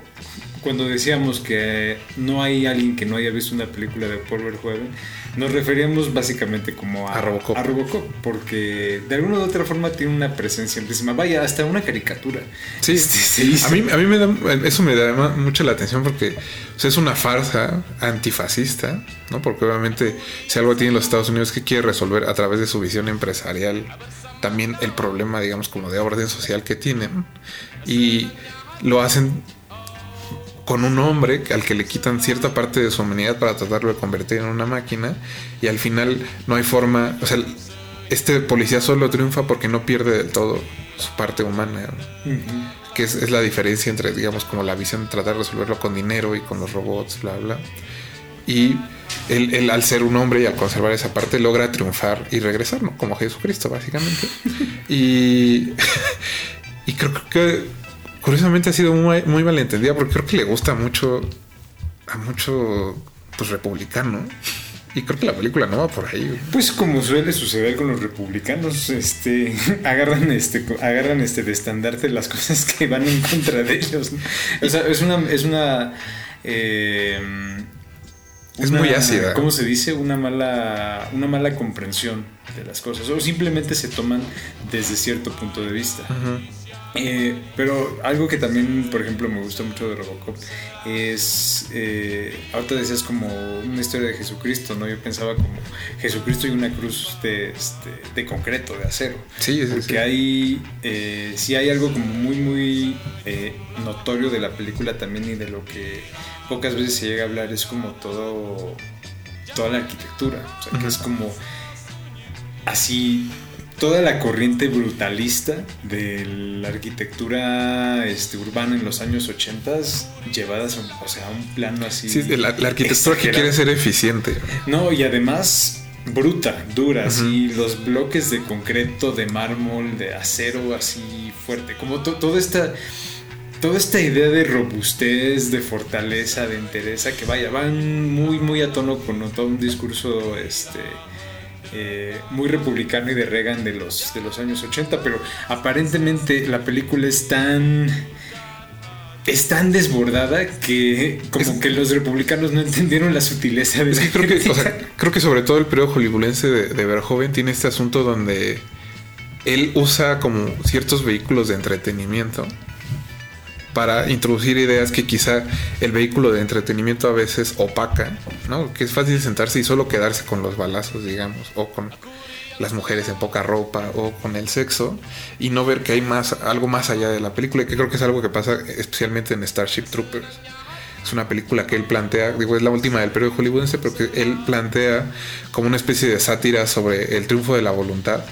cuando decíamos que no hay alguien que no haya visto una película de Paul Verhoeven, nos referíamos básicamente como a, A Robocop. a Robocop, porque de alguna u otra forma tiene una presencia amplísima. Vaya, hasta una caricatura. Sí, Este, hizo. a mí, a mí me da, eso me da mucho la atención porque o sea, es una farsa antifascista, ¿no? Porque obviamente si algo tiene los Estados Unidos que quiere resolver a través de su visión empresarial también el problema, digamos, como de orden social que tienen. Y lo hacen con un hombre al que le quitan cierta parte de su humanidad para tratarlo de convertir en una máquina y al final no hay forma, o sea, este policía solo triunfa porque no pierde del todo su parte humana. Ujú. que es, es la diferencia entre, digamos, como la visión de tratar de resolverlo con dinero y con los robots, bla, bla. Y él, él, al ser un hombre y al conservar esa parte, logra triunfar y regresar, ¿no? Como Jesucristo, básicamente. y, y creo que curiosamente ha sido muy, muy malentendida porque creo que le gusta mucho a mucho pues republicano. Y creo que la película no va por ahí. güey. Pues como suele suceder con los republicanos, este, agarran este, agarran este de estandarte las cosas que van en contra de ellos. ¿no? O sea, es una, es una, eh, Es una- muy ácida. ¿Cómo se dice? Una mala, una mala comprensión de las cosas. O simplemente se toman desde cierto punto de vista. Eh, pero algo que también, por ejemplo, me gusta mucho de Robocop es, eh, ahorita decías como una historia de Jesucristo, ¿no? Yo pensaba como Jesucristo y una cruz de, este, de concreto, de acero. Sí, sí, Porque sí. hay, eh, sí hay algo como muy, muy eh, notorio de la película también y de lo que pocas veces se llega a hablar, es como todo, toda la arquitectura. O sea, que es como así toda la corriente brutalista de la arquitectura este, urbana en los años 80 llevadas a un, o sea, a un plano así. Sí, la, la arquitectura que quiere ser eficiente. No, y además bruta, dura, así los bloques de concreto, de mármol, de acero, así fuerte. Como to- toda esta. Toda esta idea de robustez, de fortaleza, de entereza, que vaya, van muy, muy a tono con todo un discurso este, eh, muy republicano y de Reagan de los, de los años 80, pero aparentemente la película es tan es tan desbordada que como Es- que los republicanos no entendieron la sutileza de Es la que creo que, o crítica. sea, creo que sobre todo el periodo hollywoodense de, de Verhoeven tiene este asunto donde él usa como ciertos vehículos de entretenimiento para introducir ideas que quizá el vehículo de entretenimiento a veces opaca, ¿no? Que es fácil sentarse y solo quedarse con los balazos, digamos, o con las mujeres en poca ropa o con el sexo y no ver que hay más algo más allá de la película, que creo que es algo que pasa especialmente en Starship Troopers. Es una película que él plantea, digo, es la última del periodo hollywoodense, pero que él plantea como una especie de sátira sobre el triunfo de la voluntad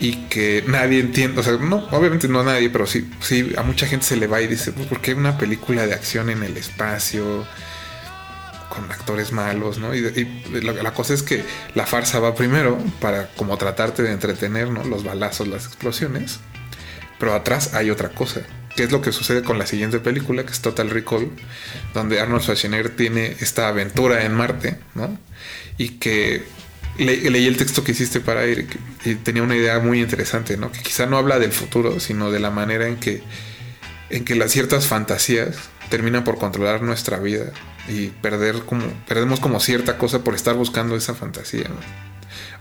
y que nadie entiende, o sea, no, obviamente no a nadie, pero sí, sí, a mucha gente se le va y dice, pues, ¿por qué una película de acción en el espacio? con actores malos, ¿no? Y, la, la cosa es que la farsa va primero para como tratarte de entretener, ¿no? Los balazos, las explosiones. Pero atrás hay otra cosa, que es lo que sucede con la siguiente película, que es Total Recall, donde Arnold Schwarzenegger tiene esta aventura en Marte, ¿no? Y que le- leí el texto que hiciste para Eric y tenía una idea muy interesante, ¿no? Que quizá no habla del futuro, sino de la manera en que, en que las ciertas fantasías terminan por controlar nuestra vida y perder como, perdemos como cierta cosa por estar buscando esa fantasía, ¿no?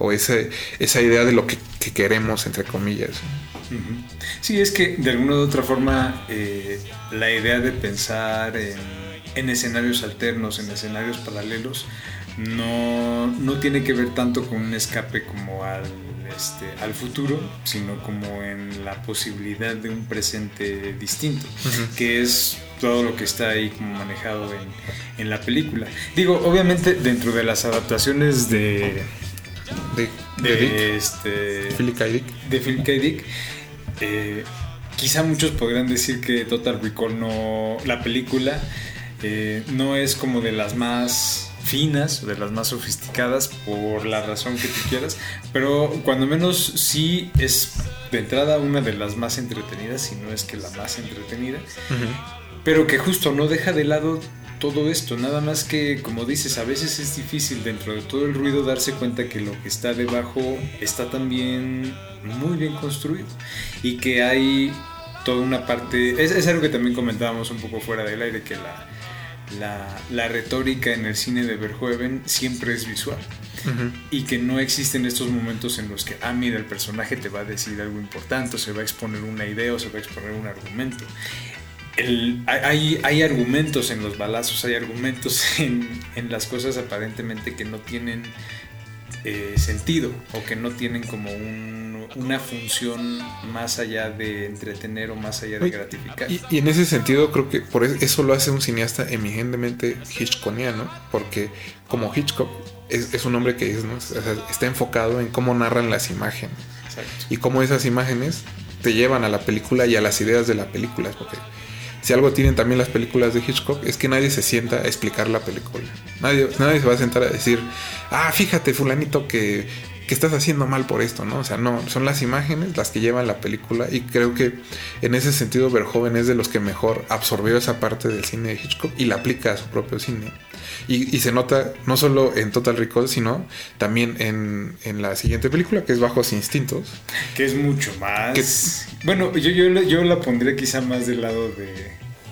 O ese, esa idea de lo que, que queremos, entre comillas. Sí, es que de alguna u otra forma eh, la idea de pensar en, en escenarios alternos, en escenarios paralelos, no, no tiene que ver tanto con un escape como al, este, al futuro, sino como en la posibilidad de un presente distinto, que es todo lo que está ahí como manejado en, en la película. Digo, obviamente dentro de las adaptaciones de, De, de, de Dick, este, Philip K. Dick. de Philip K. Dick, eh, quizá muchos podrán decir que Total Recall no, la película eh, no es como de las más finas, de las más sofisticadas, por la razón que tú quieras, pero cuando menos sí es de entrada una de las más entretenidas, si no es que la más entretenida, pero que justo no deja de lado todo esto, nada más que, como dices, a veces es difícil dentro de todo el ruido darse cuenta que lo que está debajo está también muy bien construido y que hay toda una parte, es, es algo que también comentábamos un poco fuera del aire, que la, la, la retórica en el cine de Verhoeven siempre es visual y que no existen estos momentos en los que, ah, mira, el personaje te va a decir algo importante, o se va a exponer una idea o se va a exponer un argumento. El- hay, hay argumentos en los balazos, hay argumentos en, en las cosas aparentemente que no tienen eh, sentido o que no tienen como un- una función más allá de entretener o más allá de Oye, gratificar. Y, y en ese sentido creo que por es- eso lo hace un cineasta eminentemente hitchcockiano, porque como Hitchcock es, es un hombre que es, ¿no? O sea, está enfocado en cómo narran las imágenes Exacto. y cómo esas imágenes te llevan a la película y a las ideas de la película, porque si algo tienen también las películas de Hitchcock es que nadie se sienta a explicar la película. Nadie, nadie se va a sentar a decir, ah, fíjate fulanito que, que estás haciendo mal por esto, ¿no? O sea, no, son las imágenes las que llevan la película y creo que en ese sentido Verhoeven es de los que mejor absorbió esa parte del cine de Hitchcock y la aplica a su propio cine. Y, y se nota no solo en Total Recall, sino también en, en la siguiente película, que es Bajos Instintos. Que es mucho más. Bueno, yo, yo, la- yo la pondría quizá más del lado de,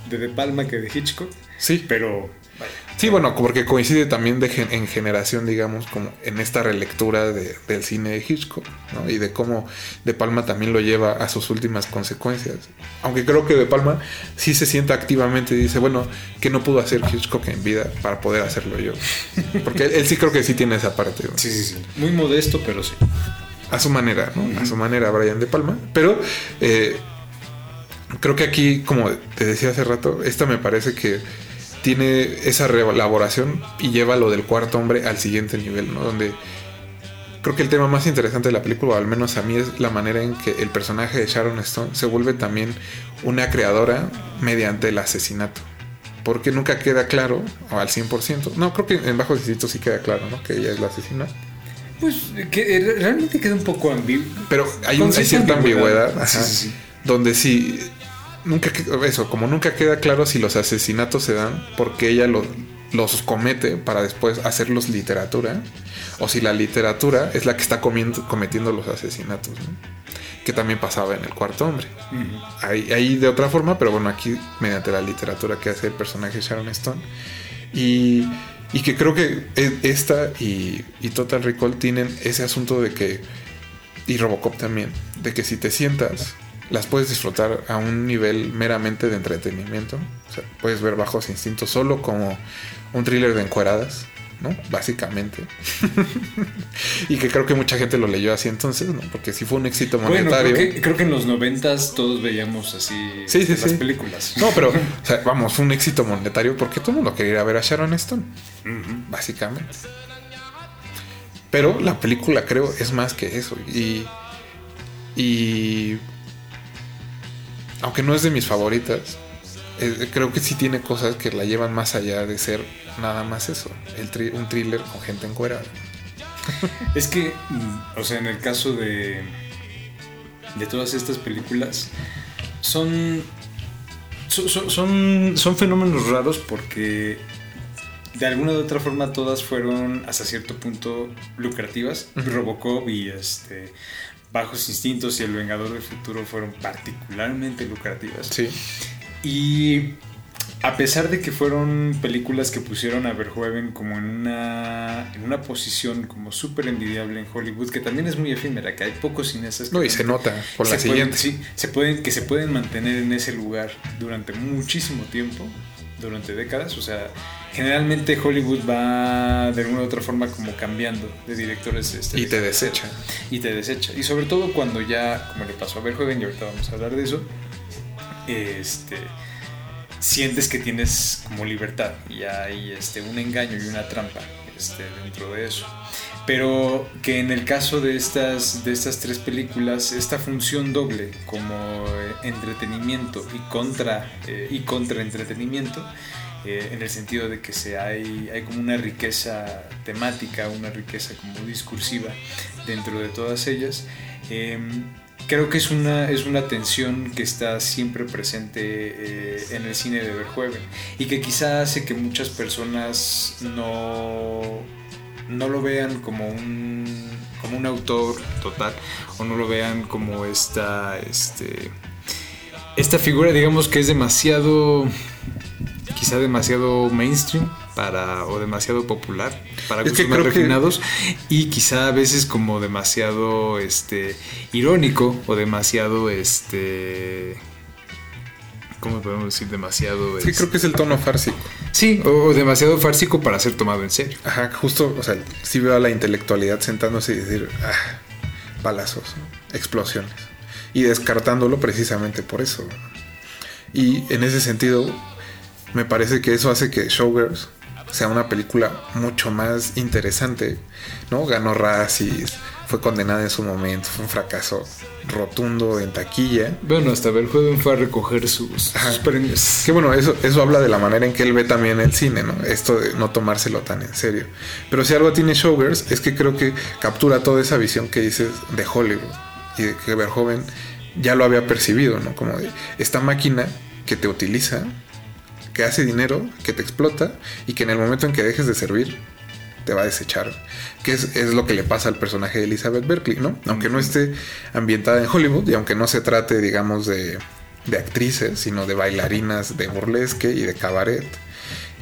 de De Palma que de Hitchcock. Sí. Pero. vaya. Sí, bueno, porque coincide también de gen- en generación, digamos, como en esta relectura de- del cine de Hitchcock, ¿no? Y de cómo De Palma también lo lleva a sus últimas consecuencias. Aunque creo que De Palma sí se sienta activamente y dice, bueno, que no pudo hacer Hitchcock en vida para poder hacerlo yo. Porque él, él sí creo que sí tiene esa parte. ¿no? Sí, sí, sí. Muy modesto, pero sí. a su manera, ¿no? A su manera, Brian De Palma. Pero eh, creo que aquí, como te decía hace rato, esta me parece que tiene esa reelaboración y lleva lo del cuarto hombre al siguiente nivel, ¿no? Donde creo que el tema más interesante de la película, o al menos a mí, es la manera en que el personaje de Sharon Stone se vuelve también una creadora mediante el asesinato. Porque nunca queda claro, o al 100%. No, creo que en Bajos Instintos sí queda claro, ¿no? Que ella es la asesina. Pues que eh, realmente queda un poco ambiguo. Pero hay, un- hay cierta ambigüedad, ambigüedad. ajá, sí, sí. donde sí nunca eso como nunca queda claro si los asesinatos se dan porque ella lo- los comete para después hacerlos literatura o si la literatura es la que está comiendo- cometiendo los asesinatos ¿no? que también pasaba en el cuarto hombre. Ahí, ahí de otra forma pero bueno aquí mediante la literatura que hace el personaje Sharon Stone. Y, y que creo que e- esta y, y Total Recall tienen ese asunto de que y Robocop también, de que si te sientas, las puedes disfrutar a un nivel meramente de entretenimiento. O sea, puedes ver Bajos Instintos solo como un thriller de encueradas, ¿no? Básicamente. y que creo que mucha gente lo leyó así entonces, ¿no? Porque sí fue un éxito Bueno, monetario. creo que, creo que en los noventas todos veíamos así Sí, sí, las sí. películas. No, pero, o sea, vamos, fue un éxito monetario porque todo el mundo quería ir a ver a Sharon Stone, básicamente. Pero la película, creo, es más que eso. Y. Y. Aunque no es de mis favoritas, eh, creo que sí tiene cosas que la llevan más allá de ser nada más eso. El tri- un thriller con gente encuerada. Es que, mm, o sea, en el caso de, de todas estas películas, son, so- so- son, son fenómenos raros porque de alguna u otra forma todas fueron hasta cierto punto lucrativas. Robocop y este, Bajos Instintos y El Vengador del Futuro fueron particularmente lucrativas. Sí. Y a pesar de que fueron películas que pusieron a Verhoeven como en una, en una posición como súper envidiable en Hollywood, que también es muy efímera, que hay pocos cineastas que No, y se nota por la pueden- siguiente. sí, se pueden, que se pueden mantener en ese lugar durante muchísimo tiempo, durante décadas. O sea, generalmente Hollywood va de alguna u otra forma como cambiando de directores. este, Y te de desecha. y te desecha. Y sobre todo cuando ya, como le pasó a Verhoeven, y ahorita vamos a hablar de eso, este, sientes que tienes como libertad y hay este, un engaño y una trampa este, dentro de eso. Pero que en el caso de estas, de estas tres películas, esta función doble como entretenimiento y contra, eh, y contra entretenimiento, eh, en el sentido de que se hay, hay como una riqueza temática, una riqueza como discursiva dentro de todas ellas. Eh, creo que es una, es una tensión que está siempre presente eh, en el cine de Verhoeven y que quizá hace que muchas personas no, no lo vean como un, como un autor total o no lo vean como esta, este, esta figura, digamos que es demasiado, quizá demasiado mainstream para, o demasiado popular para Es gustos más que- refinados y quizá a veces como demasiado este, irónico o demasiado, este, ¿cómo podemos decir? Demasiado... Sí, este, creo que es el tono fársico. Sí, o, o demasiado fársico para ser tomado en serio. Ajá, justo, o sea, sí veo a la intelectualidad sentándose y decir, ah, balazos, ¿no? explosiones. Y descartándolo precisamente por eso. Y en ese sentido, me parece que eso hace que Showgirls sea una película mucho más interesante, ¿no? Ganó Razzies, fue condenada en su momento, fue un fracaso rotundo en taquilla. Bueno, hasta Verhoeven fue a recoger sus, premios. Que bueno, eso, eso habla de la manera en que él ve también el cine, ¿no? Esto de no tomárselo tan en serio. Pero si algo tiene Showgirls es que creo que captura toda esa visión que dices de Hollywood y de que Verhoeven ya lo había percibido, ¿no? Como de esta máquina que te utiliza, que hace dinero, que te explota y que en el momento en que dejes de servir te va a desechar. Que es, es lo que le pasa al personaje de Elizabeth Berkley, ¿no? Aunque no esté ambientada en Hollywood y aunque no se trate, digamos, de, de actrices, sino de bailarinas de burlesque y de cabaret.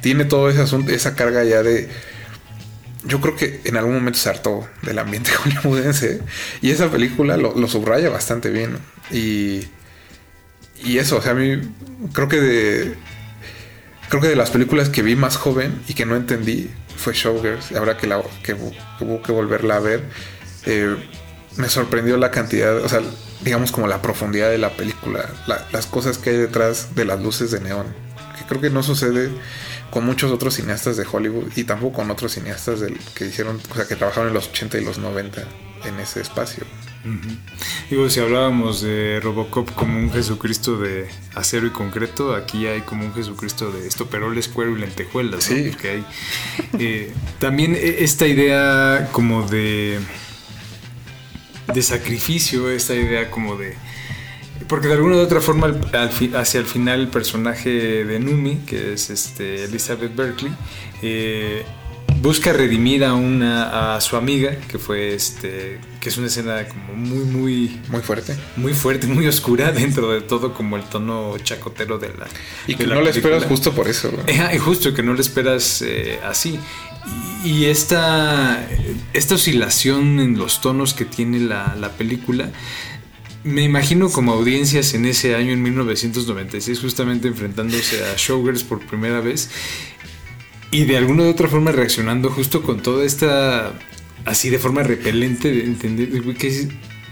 Tiene todo ese asunto, esa carga ya de... Yo creo que en algún momento se hartó del ambiente hollywoodense y esa película lo, lo subraya bastante bien. Y, y eso, o sea, a mí creo que de, creo que de las películas que vi más joven y que no entendí fue Showgirls. Ahora que, la, que hubo que volverla a ver, eh, me sorprendió la cantidad, o sea, digamos como la profundidad de la película, la- las cosas que hay detrás de las luces de neón, que creo que no sucede con muchos otros cineastas de Hollywood y tampoco con otros cineastas del, que hicieron, o sea, que trabajaron en los 80 y los 90 en ese espacio. Digo, si hablábamos de Robocop como un Jesucristo de acero y concreto, aquí hay como un Jesucristo de estoperoles, cuero y lentejuelas. ¿no? Sí. Porque hay, eh, también e- esta idea como de, de sacrificio, esta idea como de... Porque de alguna u otra forma, al- al fi- hacia el final, el personaje de Numi, que es este, Elizabeth Berkley, eh, busca redimir a una a su amiga, que fue este, que es una escena como muy, muy, Muy fuerte. muy fuerte, muy oscura dentro de todo, como el tono chacotero de la. Y que la no le película. esperas justo por eso. Ajá, y justo que no le esperas eh, así. Y, y esta, esta oscilación en los tonos que tiene la, la película, me imagino como audiencias en ese año, en 1996, justamente enfrentándose a Showgirls por primera vez. Y de alguna u otra forma reaccionando justo con toda esta, así de forma repelente, de entender, ¿qué, qué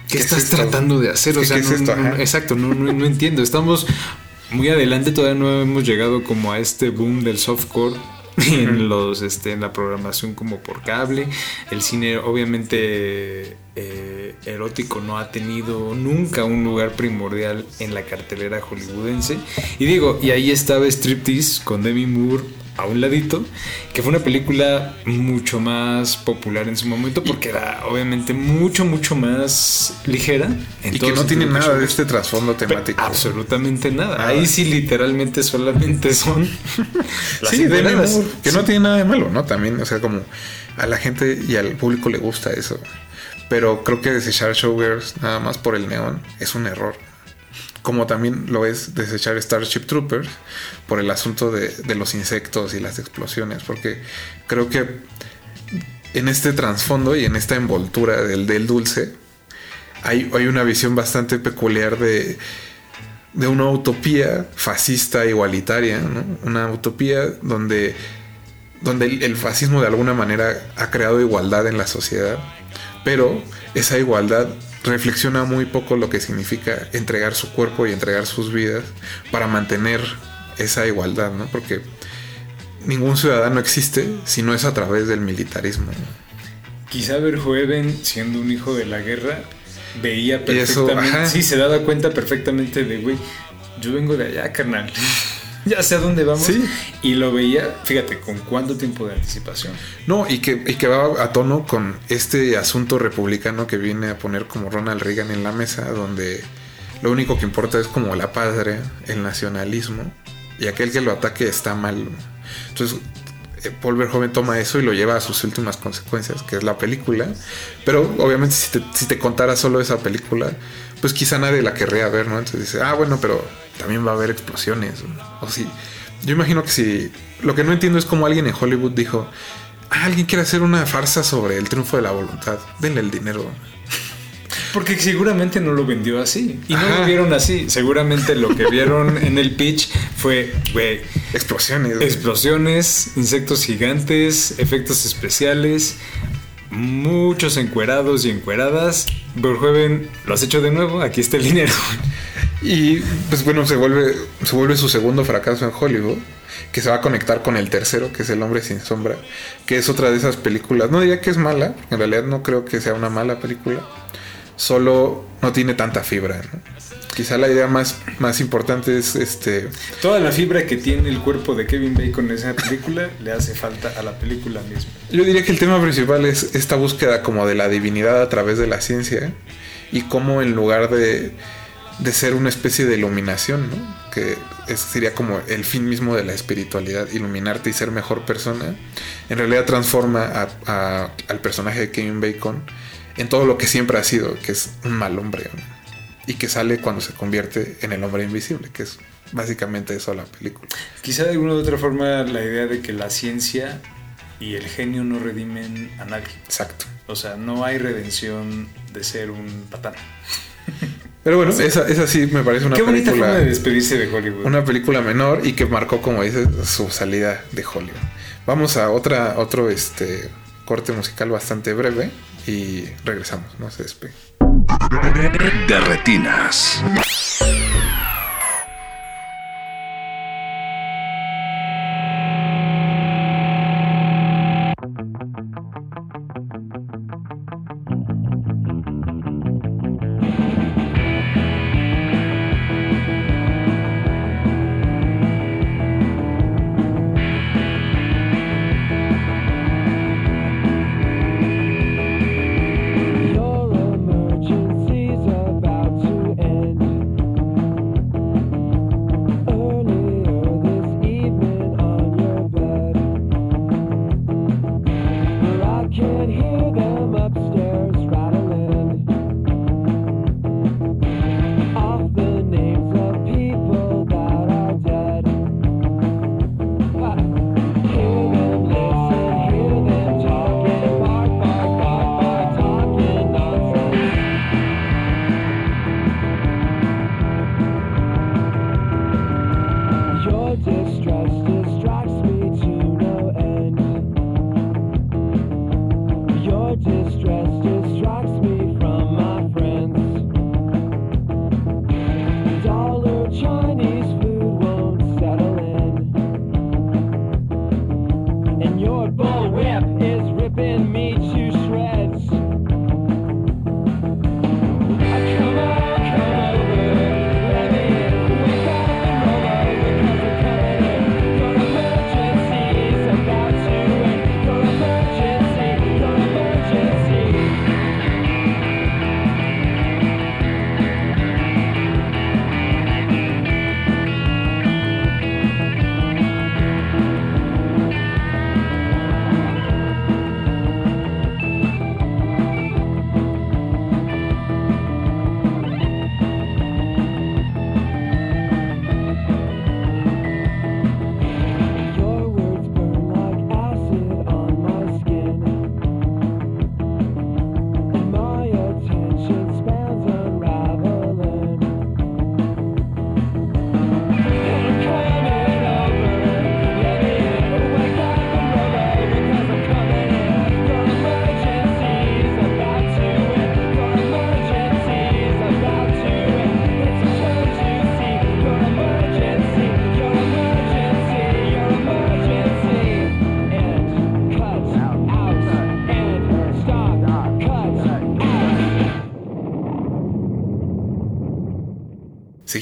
¿Qué es estás tratando de hacer? O ¿Qué- sea, es no- esto? no- exacto, no, no, no entiendo. Estamos muy adelante, todavía no hemos llegado como a este boom del softcore en los este en la programación como por cable. El cine obviamente eh, erótico no ha tenido nunca un lugar primordial en la cartelera hollywoodense. Y digo, y ahí estaba Striptease con Demi Moore a un ladito, que fue una película mucho más popular en su momento porque era obviamente mucho, mucho más ligera. en Y que no tiene nada de este trasfondo Pero temático. Absolutamente nada. Nada. Ahí sí literalmente solamente son las Sí, que no tiene nada de malo, ¿no? También, o sea, como a la gente y al público le gusta eso. Pero creo que desechar Showgirls nada más por el neón es un error. Como también lo es desechar Starship Troopers por el asunto de, los insectos y las explosiones. Porque creo que en este trasfondo y en esta envoltura del, dulce hay, hay una visión bastante peculiar de, de una utopía fascista igualitaria. Una utopía donde, donde el fascismo de alguna manera ha creado igualdad en la sociedad, pero esa igualdad reflexiona muy poco lo que significa entregar su cuerpo y entregar sus vidas para mantener esa igualdad, ¿no? Porque ningún ciudadano existe si no es a través del militarismo. Quizá Verhoeven, siendo un hijo de la guerra, veía eso, perfectamente. ajá. sí, se daba cuenta perfectamente de, güey, yo vengo de allá, carnal. ya sé a dónde vamos. Sí. Y lo veía, fíjate, con cuánto tiempo de anticipación. No, y que, y que va a tono con este asunto republicano que viene a poner como Ronald Reagan en la mesa, donde lo único que importa es como la patria, el nacionalismo, y aquel que lo ataque está mal. Entonces, eh, Paul Verhoeven toma eso y lo lleva a sus últimas consecuencias, que es la película. Pero obviamente si te, si te contara solo esa película, pues quizá nadie la querría ver, ¿no? Entonces dice, ah, bueno, pero también va a haber explosiones. O sí. Yo imagino que si... Lo que no entiendo es cómo alguien en Hollywood dijo, ah, alguien quiere hacer una farsa sobre el triunfo de la voluntad. Denle el dinero. Porque seguramente no lo vendió así. Y no lo vieron así. Seguramente lo que vieron en el pitch fue, güey, Explosiones. explosiones, insectos gigantes, efectos especiales, muchos encuerados y encueradas. Verhoeven, lo has hecho de nuevo, aquí está el dinero. Y pues bueno, se vuelve, se vuelve su segundo fracaso en Hollywood, que se va a conectar con el tercero, que es El hombre sin sombra, que es otra de esas películas. No diría que es mala, en realidad no creo que sea una mala película, solo no tiene tanta fibra. ¿no? Quizá la idea más, más importante es este Toda la fibra que tiene el cuerpo de Kevin Bacon en esa película le hace falta a la película misma. Yo diría que el tema principal es esta búsqueda como de la divinidad a través de la ciencia y cómo en lugar de, de ser una especie de iluminación, ¿no? Que es- sería como el fin mismo de la espiritualidad, iluminarte y ser mejor persona. En realidad transforma a- a- al personaje de Kevin Bacon en todo lo que siempre ha sido, que es un mal hombre. ¿no? Y que sale cuando se convierte en el hombre invisible, que es básicamente eso la película. Quizá de alguna u otra forma la idea de que la ciencia y el genio no redimen a nadie. Exacto. O sea, no hay redención de ser un patán. Pero bueno, esa, esa sí me parece una Qué bonita película. forma de despedirse de Hollywood. una película menor y que marcó, como dices, su salida de Hollywood. Vamos a otra, otro este, corte musical bastante breve y regresamos, no se despegue. De retinas.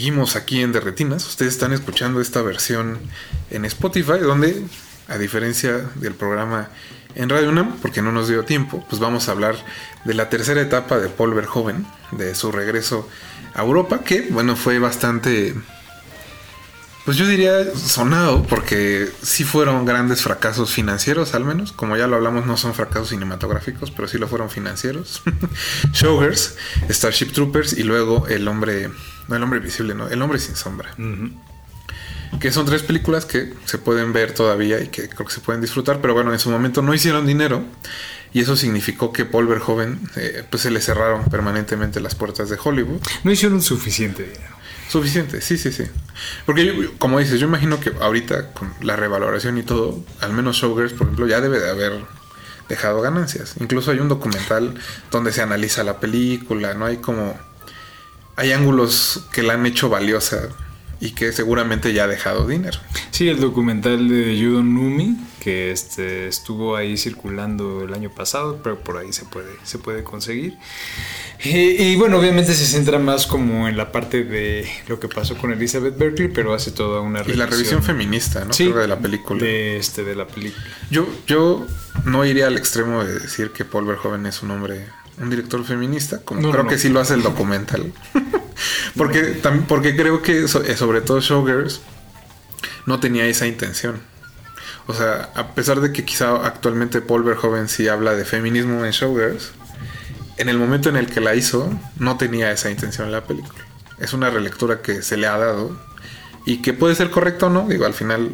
Seguimos aquí en Derretinas. Ustedes están escuchando esta versión en Spotify, donde, a diferencia del programa en Radio UNAM, porque no nos dio tiempo, pues vamos a hablar de la tercera etapa de Paul Verhoeven, de su regreso a Europa, que, bueno, fue bastante, pues yo diría sonado, porque sí fueron grandes fracasos financieros, al menos. Como ya lo hablamos, no son fracasos cinematográficos, pero sí lo fueron financieros. Showgirls, Starship Troopers y luego El Hombre, no El Hombre Visible, no, El Hombre Sin Sombra. Que son tres películas que se pueden ver todavía y que creo que se pueden disfrutar, pero bueno, en su momento no hicieron dinero y eso significó que Paul Verhoeven eh, pues se le cerraron permanentemente las puertas de Hollywood. No hicieron suficiente dinero. Suficiente, sí, sí, sí. Porque yo, como dices, yo imagino que ahorita con la revaloración y todo, al menos Showgirls, por ejemplo, ya debe de haber dejado ganancias. Incluso hay un documental donde se analiza la película, ¿no? Hay como... Hay ángulos que la han hecho valiosa y que seguramente ya ha dejado dinero. Sí, el documental de Yudon Numi, que este, estuvo ahí circulando el año pasado, pero por ahí se puede, se puede conseguir. Y, y bueno, obviamente se centra más como en la parte de lo que pasó con Elizabeth Berkley, pero hace toda una Y la revisión feminista, ¿no? Sí, Creo que de la película. De, este, de la película. Yo, yo no iría al extremo de decir que Paul Verhoeven es un hombre, un director feminista, como No, creo no, que no. sí lo hace el documental. Porque, tam- porque creo que so- eh, sobre todo Showgirls no tenía esa intención. O sea, a pesar de que quizá actualmente Paul Verhoeven sí habla de feminismo en Showgirls, en el momento en el que la hizo no tenía esa intención en la película. Es una relectura que se le ha dado y que puede ser correcta o no. Digo, al final,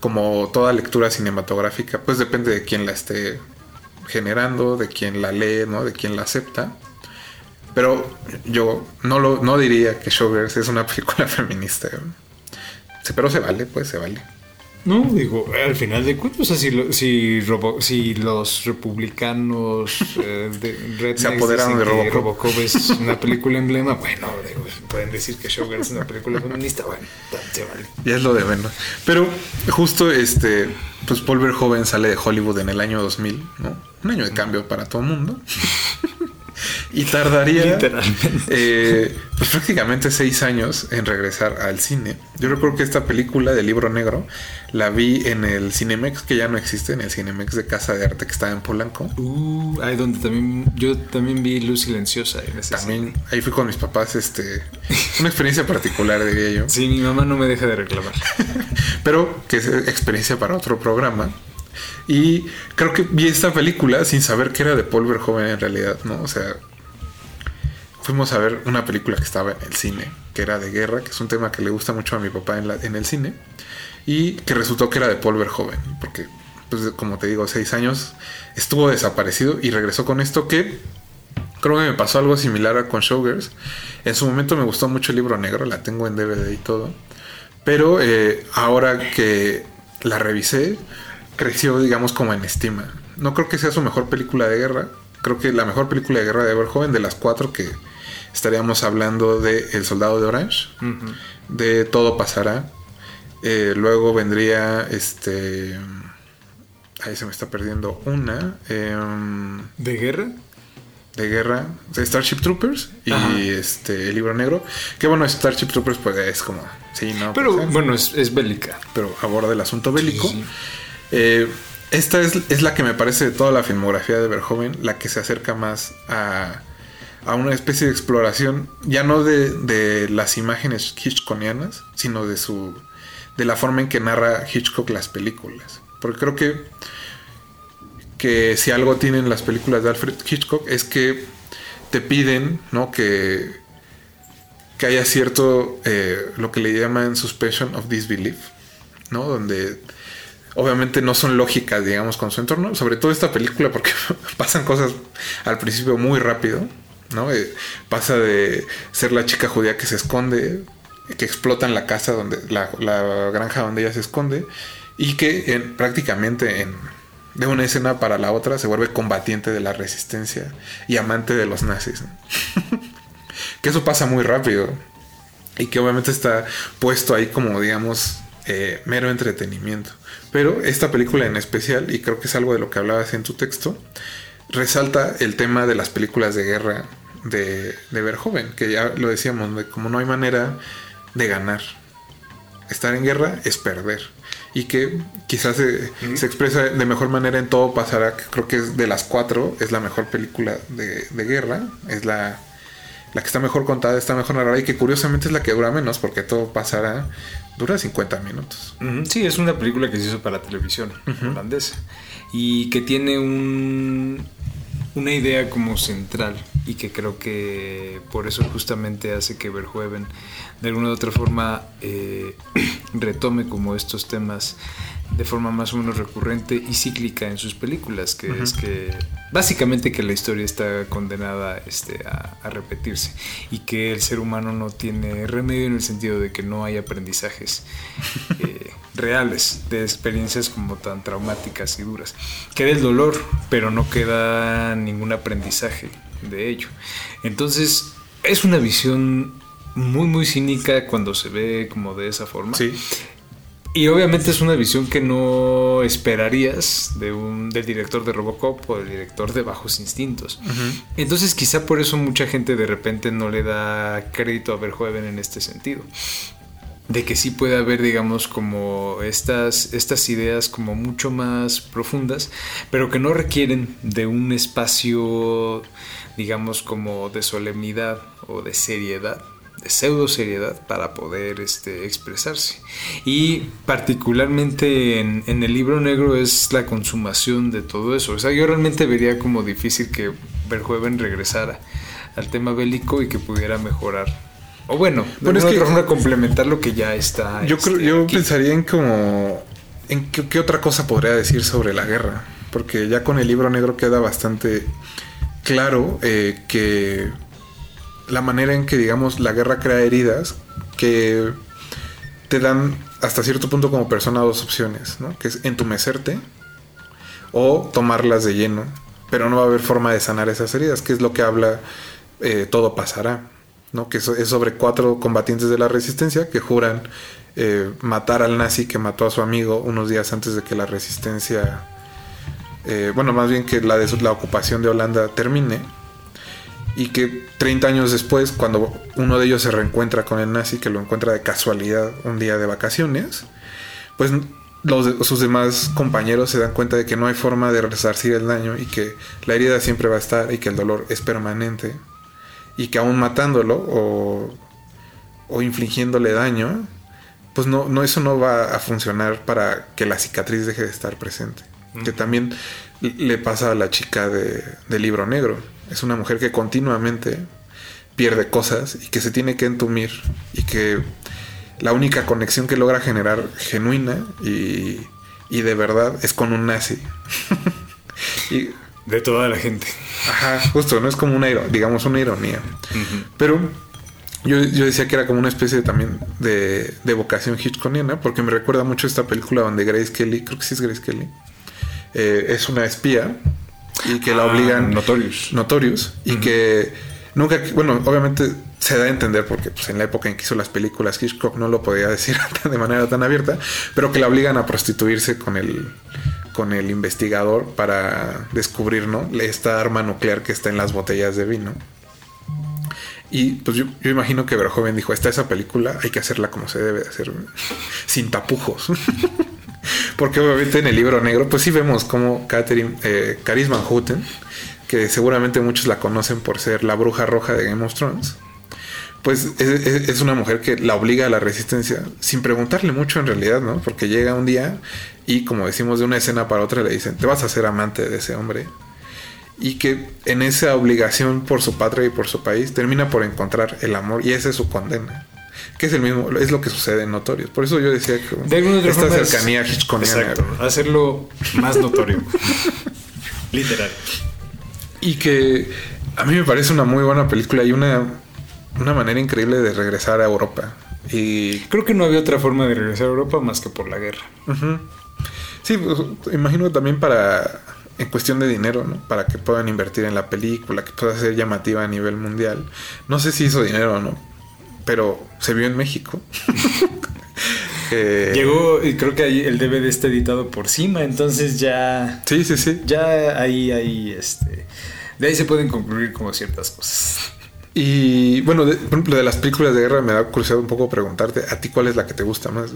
como toda lectura cinematográfica, pues depende de quién la esté generando, de quién la lee, ¿no? De quién la acepta. Pero yo no lo no diría que Showgirls es una película feminista. Pero se vale, pues se vale. No, digo, al final de cuentas, o sea, si, lo- si, Robo- si los republicanos eh, de rednecks Se apoderaron de Robocop. Robocop es una película emblema, bueno, digo, pueden decir que Showgirls es una película feminista, bueno, se vale. Ya es lo de menos. Pero justo este, pues Paul Verhoeven sale de Hollywood en el año 2000, ¿no? Un año de cambio para todo el mundo. y tardaría eh, pues prácticamente seis años en regresar al cine. Yo recuerdo que esta película del libro negro la vi en el Cinemex, que ya no existe, en el Cinemex de Casa de Arte que está en Polanco. Uh, ahí donde también, yo también vi Luz Silenciosa en ese También ahí fui con mis papás, este, una experiencia particular diría yo. cine. Sí, mi mamá no me deja de reclamar. pero que es experiencia para otro programa. Y creo que vi esta película sin saber que era de Paul Verhoeven en realidad, ¿no? O sea, fuimos a ver una película que estaba en el cine, que era de guerra, que es un tema que le gusta mucho a mi papá en, la- en el cine, y que resultó que era de Paul Verhoeven, porque, pues, como te digo, seis años estuvo desaparecido y regresó con esto que creo que me pasó algo similar a con Showgirls. En su momento me gustó mucho el libro negro, la tengo en DVD y todo. Pero eh, ahora que la revisé, creció, digamos, como en estima. No creo que sea su mejor película de guerra. Creo que la mejor película de guerra de Verhoeven, de las cuatro que estaríamos hablando de El Soldado de Orange, de Todo Pasará. Eh, luego vendría este. Ahí se me está perdiendo una. em, ¿De guerra? de guerra de Starship Troopers y Ajá. este el libro negro que bueno Starship Troopers pues es como sí no Pero Pues, eh, bueno, es, es bélica. pero aborda el asunto bélico Sí, sí. Eh, esta es, es la que me parece de toda la filmografía de Verhoeven la que se acerca más a, a una especie de exploración ya no de, de las imágenes hitchcockianas sino de su de la forma en que narra Hitchcock las películas porque creo que que si algo tienen las películas de Alfred Hitchcock es que te piden, ¿no? Que, que haya cierto, eh, lo que le llaman suspension of disbelief, ¿no? Donde obviamente no son lógicas, digamos, con su entorno, sobre todo esta película porque pasan cosas al principio muy rápido, ¿no? Eh, pasa de ser la chica judía que se esconde, que explotan la casa donde, la, granja donde ella se esconde, y que en- prácticamente en, de una escena para la otra se vuelve combatiente de la resistencia y amante de los nazis. que eso pasa muy rápido y que obviamente está puesto ahí como digamos eh, mero entretenimiento. Pero esta película en especial, y creo que es algo de lo que hablabas en tu texto, resalta el tema de las películas de guerra de, de Verhoeven, que ya lo decíamos, de como no hay manera de ganar. Estar en guerra es perder. Y que quizás se, se expresa de mejor manera en todo pasará, que creo que es de las cuatro, es la mejor película de, de guerra, es la, la que está mejor contada, está mejor narrada y que curiosamente es la que dura menos, porque todo pasará, dura 50 minutos. Sí, es una película que se hizo para televisión holandesa y que tiene un, una idea como central y que creo que por eso justamente hace que Verhoeven de alguna u otra forma eh, retome como estos temas de forma más o menos recurrente y cíclica en sus películas, que es que básicamente que la historia está condenada este, a, a repetirse y que el ser humano no tiene remedio en el sentido de que no hay aprendizajes eh, reales de experiencias como tan traumáticas y duras. Queda el dolor, pero no queda ningún aprendizaje de ello. Entonces, es una visión muy, muy cínica cuando se ve como de esa forma. Sí. Y obviamente es una visión que no esperarías de un, del director de Robocop o del director de Bajos Instintos. Entonces quizá por eso mucha gente de repente no le da crédito a Verhoeven en este sentido. De que sí puede haber, digamos, como estas, estas ideas como mucho más profundas, pero que no requieren de un espacio, digamos, como de solemnidad o de seriedad de pseudo seriedad para poder este, expresarse. Y particularmente en, en el libro negro es la consumación de todo eso. O sea, yo realmente vería como difícil que Verhoeven regresara al tema bélico y que pudiera mejorar. O bueno, de Bueno, es que- otra forma complementar lo que ya está. Yo creo, este, yo aquí. pensaría en como en qué, qué otra cosa podría decir sobre la guerra, porque ya con el libro negro queda bastante claro eh, que la manera en que digamos la guerra crea heridas que te dan hasta cierto punto como persona dos opciones, ¿no? Que es entumecerte o tomarlas de lleno, pero no va a haber forma de sanar esas heridas, que es lo que habla eh, Todo pasará, ¿no? Que es sobre cuatro combatientes de la resistencia que juran eh, matar al nazi que mató a su amigo unos días antes de que la resistencia, eh, bueno, más bien que la, des- la ocupación de Holanda termine. Y que 30 años después, cuando uno de ellos se reencuentra con el nazi, que lo encuentra de casualidad un día de vacaciones, pues los sus demás compañeros se dan cuenta de que no hay forma de resarcir el daño y que la herida siempre va a estar y que el dolor es permanente y que aún matándolo o, o infligiéndole daño, pues no, no, eso no va a funcionar para que la cicatriz deje de estar presente. Que también le pasa a la chica de, libro negro. Es una mujer que continuamente pierde cosas y que se tiene que entumir y que la única conexión que logra generar genuina y, y de verdad es con un nazi. y, De toda la gente. Ajá, justo, no es como una, digamos, una ironía. Pero yo, yo decía que era como una especie también de, de vocación hitchcockiana, porque me recuerda mucho esta película donde Grace Kelly, creo que sí es Grace Kelly, eh, es una espía y que la Ah, obligan... Notorious. Notorious, y que nunca, bueno, obviamente se da a entender porque pues, en la época en que hizo las películas Hitchcock no lo podía decir de manera tan abierta, pero que la obligan a prostituirse con el con el investigador para descubrir, ¿no? Esta arma nuclear que está en las botellas de vino. Y pues yo, yo imagino que Verhoeven dijo, está esa película, hay que hacerla como se debe de hacer, sin tapujos. Porque obviamente en el libro negro, pues sí vemos como Catherine, eh, Caris Van Houten, que seguramente muchos la conocen por ser la bruja roja de Game of Thrones, pues es, es- es una mujer que la obliga a la resistencia sin preguntarle mucho en realidad, ¿no? Porque llega un día y como decimos de una escena para otra le dicen, te vas a ser amante de ese hombre. Y que en esa obligación por su patria y por su país termina por encontrar el amor y esa es su condena. Que es el mismo, es lo que sucede en Notorios. Por eso yo decía que De alguna otra esta forma es- cercanía hitchcockiana. Exacto. Hacerlo más notorio. Literal. Y que a mí me parece una muy buena película y una, una manera increíble de regresar a Europa. Y Creo que no había otra forma de regresar a Europa más que por la guerra. Sí, pues, imagino también para, en cuestión de dinero, ¿no? Para que puedan invertir en la película, que pueda ser llamativa a nivel mundial. No sé si hizo dinero o no, pero se vio en México. Eh, Llegó, y creo que ahí el DVD está editado por Cima, entonces ya. Sí, sí, sí. Ya ahí, ahí, este. De ahí se pueden concluir como ciertas cosas. Y bueno, de, por ejemplo, de las películas de guerra me da curiosidad un poco preguntarte, ¿a ti cuál es la que te gusta más?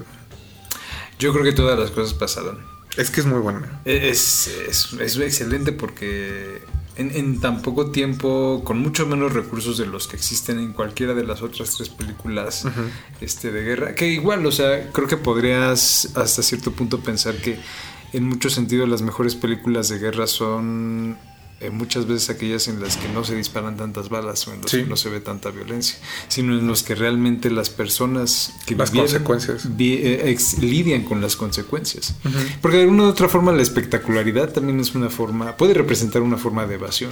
Yo creo que todas las cosas pasaron. Es que es muy buena. Es, es, es excelente porque en, en tan poco tiempo, con mucho menos recursos de los que existen en cualquiera de las otras tres películas este, de guerra, que igual, o sea, creo que podrías hasta cierto punto pensar que en muchos sentidos las mejores películas de guerra son eh, muchas veces aquellas en las que no se disparan tantas balas o en las Sí. que no se ve tanta violencia, sino en los que realmente las personas que Las vivieron consecuencias. vi- eh, ex- lidian con las consecuencias. Porque de alguna u otra forma la espectacularidad también es una forma, puede representar una forma de evasión.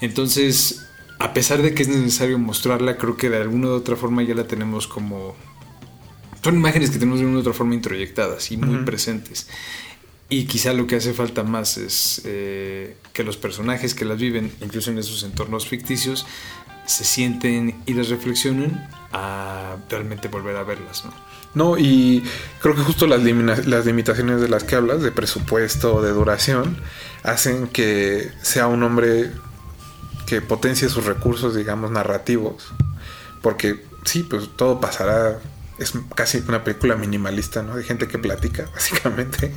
Entonces, a pesar de que es necesario mostrarla, creo que de alguna u otra forma ya la tenemos como... Son imágenes que tenemos de una u otra forma introyectadas y muy presentes. Y quizá lo que hace falta más es eh, que los personajes que las viven, incluso en esos entornos ficticios, se sienten y las reflexionen a realmente volver a verlas, ¿no? No, y creo que justo las, las limitaciones de las que hablas, de presupuesto, de duración, hacen que sea un hombre que potencie sus recursos, digamos, narrativos. Porque sí, pues todo pasará. Es casi una película minimalista, ¿no? De gente que platica, básicamente.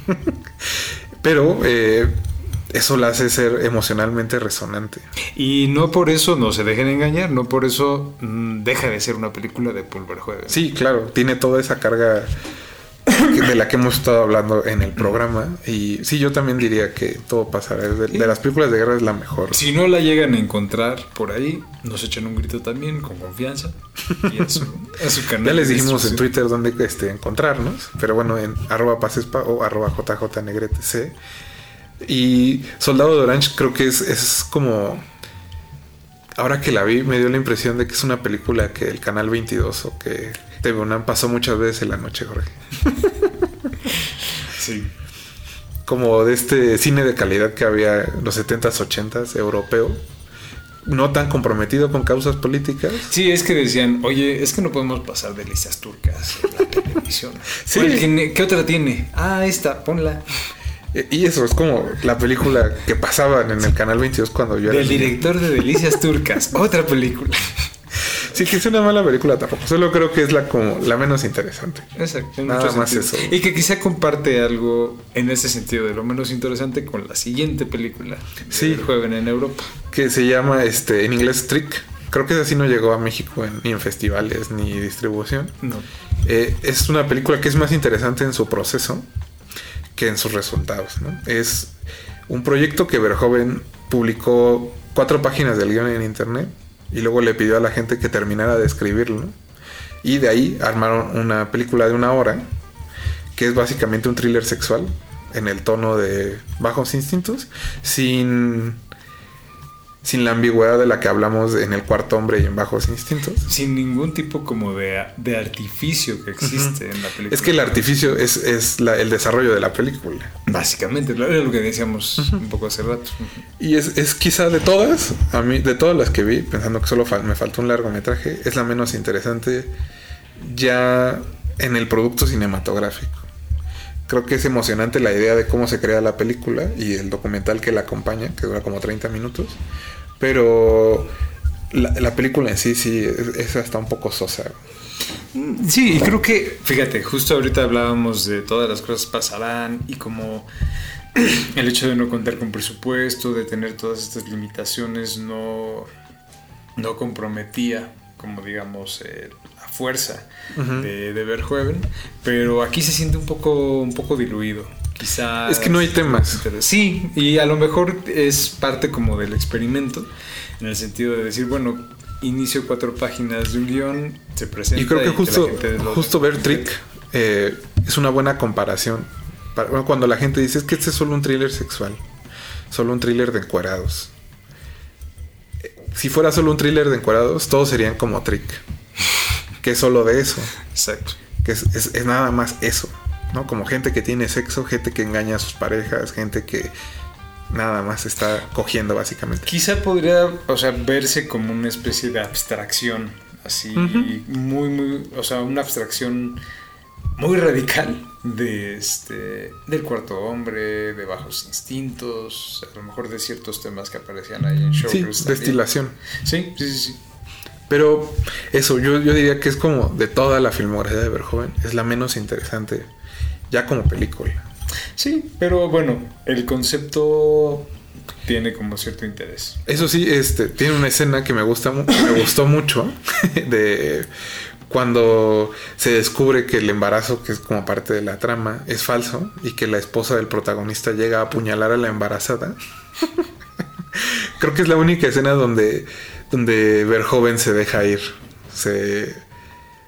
Pero eh, eso la hace ser emocionalmente resonante. Y no por eso no se dejen engañar, no por eso mm, deja de ser una película de Paul Verhoeven. Sí, claro, tiene toda esa carga de la que hemos estado hablando en el programa. Y sí, yo también diría que todo pasará. De, de las películas de guerra es la mejor. Si no la llegan a encontrar por ahí, nos echan un grito también, con confianza. Y a su, a su canal. Ya les dijimos en. Twitter dónde este, encontrarnos, pero bueno, en arroba pasespa o arroba jjnegrete Y Soldado de Orange creo que es, es como... Ahora que la vi me dio la impresión de que es una película que el Canal 22 o que TV pasó muchas veces en la noche, Jorge. Sí. Como de este cine de calidad que había en los 70s, 80s, europeo. No tan comprometido con causas políticas. Sí, es que decían, oye, es que no podemos pasar de listas turcas en la televisión. Sí. ¿Cuál tiene- ¿Qué otra tiene? Ah, esta, ponla. E- Y eso es como la película que pasaban en el Canal 22 cuando yo era Del niño. director de Delicias Turcas, otra película. Sí, que es una mala película tampoco. Solo creo que es la como la menos interesante. Exacto. Nada más eso. Y que quizá comparte algo en ese sentido de lo menos interesante con la siguiente película. Sí. El Joven en Europa. Que se llama este en inglés Trick. Creo que esa sí no llegó a México en- ni en festivales ni distribución. No. Eh, es una película que es más interesante en su proceso que en sus resultados. ¿no? Es un proyecto que Verhoeven publicó cuatro páginas del guion en internet y luego le pidió a la gente que terminara de escribirlo. Y de ahí armaron una película de una hora que es básicamente un thriller sexual en el tono de bajos instintos sin sin la ambigüedad de la que hablamos en el cuarto hombre y en bajos instintos. Sin ningún tipo como de, de artificio que existe en la película. Es que el artificio es, es la- el desarrollo de la película. Básicamente, era lo que decíamos un poco hace rato. Y es, es quizá de todas, a mí, de todas las que vi, pensando que solo fal- me faltó un largometraje, es la menos interesante ya en el producto cinematográfico. Creo que es emocionante la idea de cómo se crea la película y el documental que la acompaña, que dura como 30 minutos. Pero la, la película en sí, sí, es, hasta un poco sosa. Sí, y creo que, fíjate, justo ahorita hablábamos de todas las cosas pasarán y como el hecho de no contar con presupuesto, de tener todas estas limitaciones, no, no comprometía, como digamos, fuerza de, de Verhoeven, pero aquí se siente un poco, un poco diluido. Quizás. Es que no hay temas. Sí, y a lo mejor es parte como del experimento, en el sentido de decir, bueno, inicio cuatro páginas de un guion, se presenta. Y creo que la justo, lo- justo ver Trick eh, es una buena comparación. Para- bueno, cuando la gente dice es que este es solo un thriller sexual, solo un thriller de encuerados. Eh, Si fuera solo un thriller de encuerados, todos serían como Trick. Que es solo de eso. Exacto. Que es, es- es nada más eso. ¿no? Como gente que tiene sexo, gente que engaña a sus parejas, gente que nada más está cogiendo básicamente. Quizá podría, o sea, verse como una especie de abstracción, así, muy, muy, o sea, una abstracción muy radical de este, del cuarto hombre, de bajos instintos, a lo mejor de ciertos temas que aparecían ahí en Sí, Showgirls. también. destilación. Sí, sí, sí, sí. Pero eso, yo, yo diría que es como de toda la filmografía de Verhoeven, es la menos interesante ya como película. Sí, pero bueno, el concepto tiene como cierto interés. Eso sí, este, tiene una escena que me gusta me gustó mucho de cuando se descubre que el embarazo, que es como parte de la trama, es falso y que la esposa del protagonista llega a apuñalar a la embarazada. Creo que es la única escena donde, donde Verhoeven se deja ir, se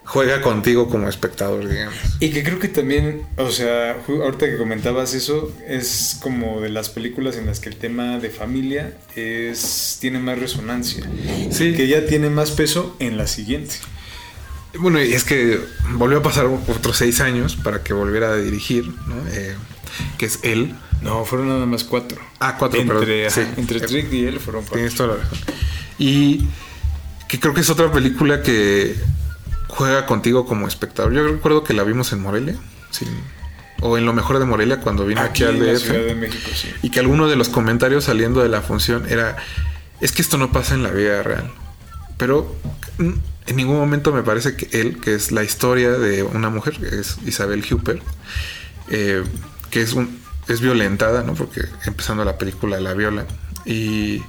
juega contigo como espectador, digamos. Y que creo que también, o sea, ahorita que comentabas eso, es como de las películas en las que el tema de familia es tiene más resonancia. Sí. Que ya tiene más peso en la siguiente. Bueno, y es que volvió a pasar otros seis años para que volviera a dirigir, ¿no? Eh, que es él. No, fueron nada más cuatro. Ah, cuatro, entre, perdón. ajá, Sí. entre Trick y él fueron cuatro. Tienes toda la razón. Y que creo que es otra película que juega contigo como espectador. Yo recuerdo que la vimos en Morelia, sí, o en lo mejor de Morelia cuando vino aquí, Aquí al DF. Ciudad de México, sí. Y que alguno de los comentarios saliendo de la función era, es que esto no pasa en la vida real. Pero en ningún momento me parece que él, que es la historia de una mujer, que es Isabel Huppert, eh, que es un, es violentada, ¿no? Porque empezando la película la viola. Y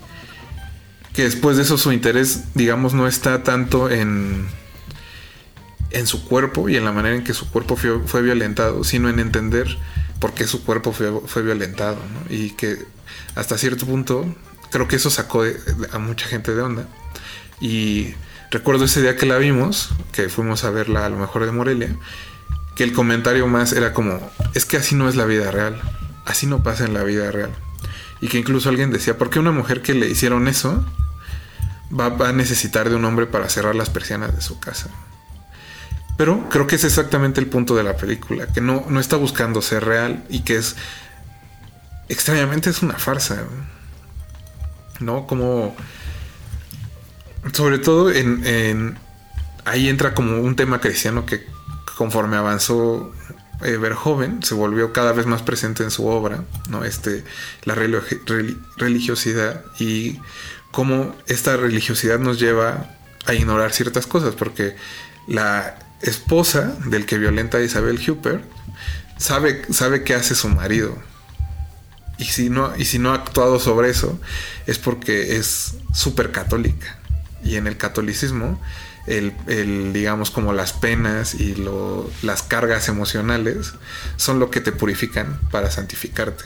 que después de eso su interés, digamos, no está tanto en, en su cuerpo y en la manera en que su cuerpo fue, fue violentado, sino en entender por qué su cuerpo fue, fue violentado, ¿no? Y que hasta cierto punto creo que eso sacó a mucha gente de onda. Y recuerdo ese día que la vimos, que fuimos a verla a lo mejor de Morelia, que el comentario más era como, es que así no es la vida real, así no pasa en la vida real. Y que incluso alguien decía, ¿por qué una mujer que le hicieron eso va, a necesitar de un hombre para cerrar las persianas de su casa? Pero creo que es exactamente el punto de la película, que no, no está buscando ser real y que es, extrañamente es una farsa, ¿no? Como, sobre todo en, en- ahí entra como un tema cristiano que conforme avanzó eh, Verhoeven se volvió cada vez más presente en su obra, ¿no? Este, la religi- reli- religiosidad y cómo esta religiosidad nos lleva a ignorar ciertas cosas, porque la esposa del que violenta a Isabel Huppert sabe, sabe qué hace su marido. Y si, no, y si no ha actuado sobre eso, es porque es súper católica. Y en el catolicismo, el, el, digamos, como las penas y lo- las cargas emocionales son lo que te purifican para santificarte.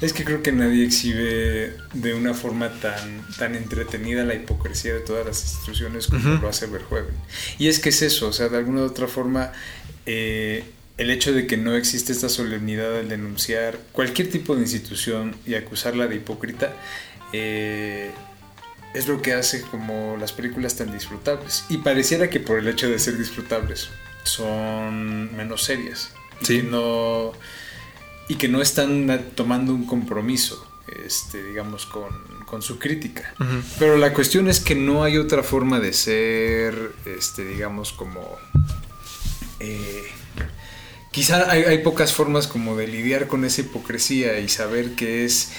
Es que creo que nadie exhibe de una forma tan, tan entretenida la hipocresía de todas las instituciones como lo hace Verhoeven. Y es que es eso, o sea, de alguna u otra forma, eh, el hecho de que no existe esta solemnidad al denunciar cualquier tipo de institución y acusarla de hipócrita, eh, es lo que hace como las películas tan disfrutables. Y pareciera que por el hecho de ser disfrutables son menos serias. Y Sí. que no y que no están tomando un compromiso, este, digamos, con, con su crítica. Pero la cuestión es que no hay otra forma de ser, este, digamos, como... eh, quizá hay, hay pocas formas como de lidiar con esa hipocresía y saber que es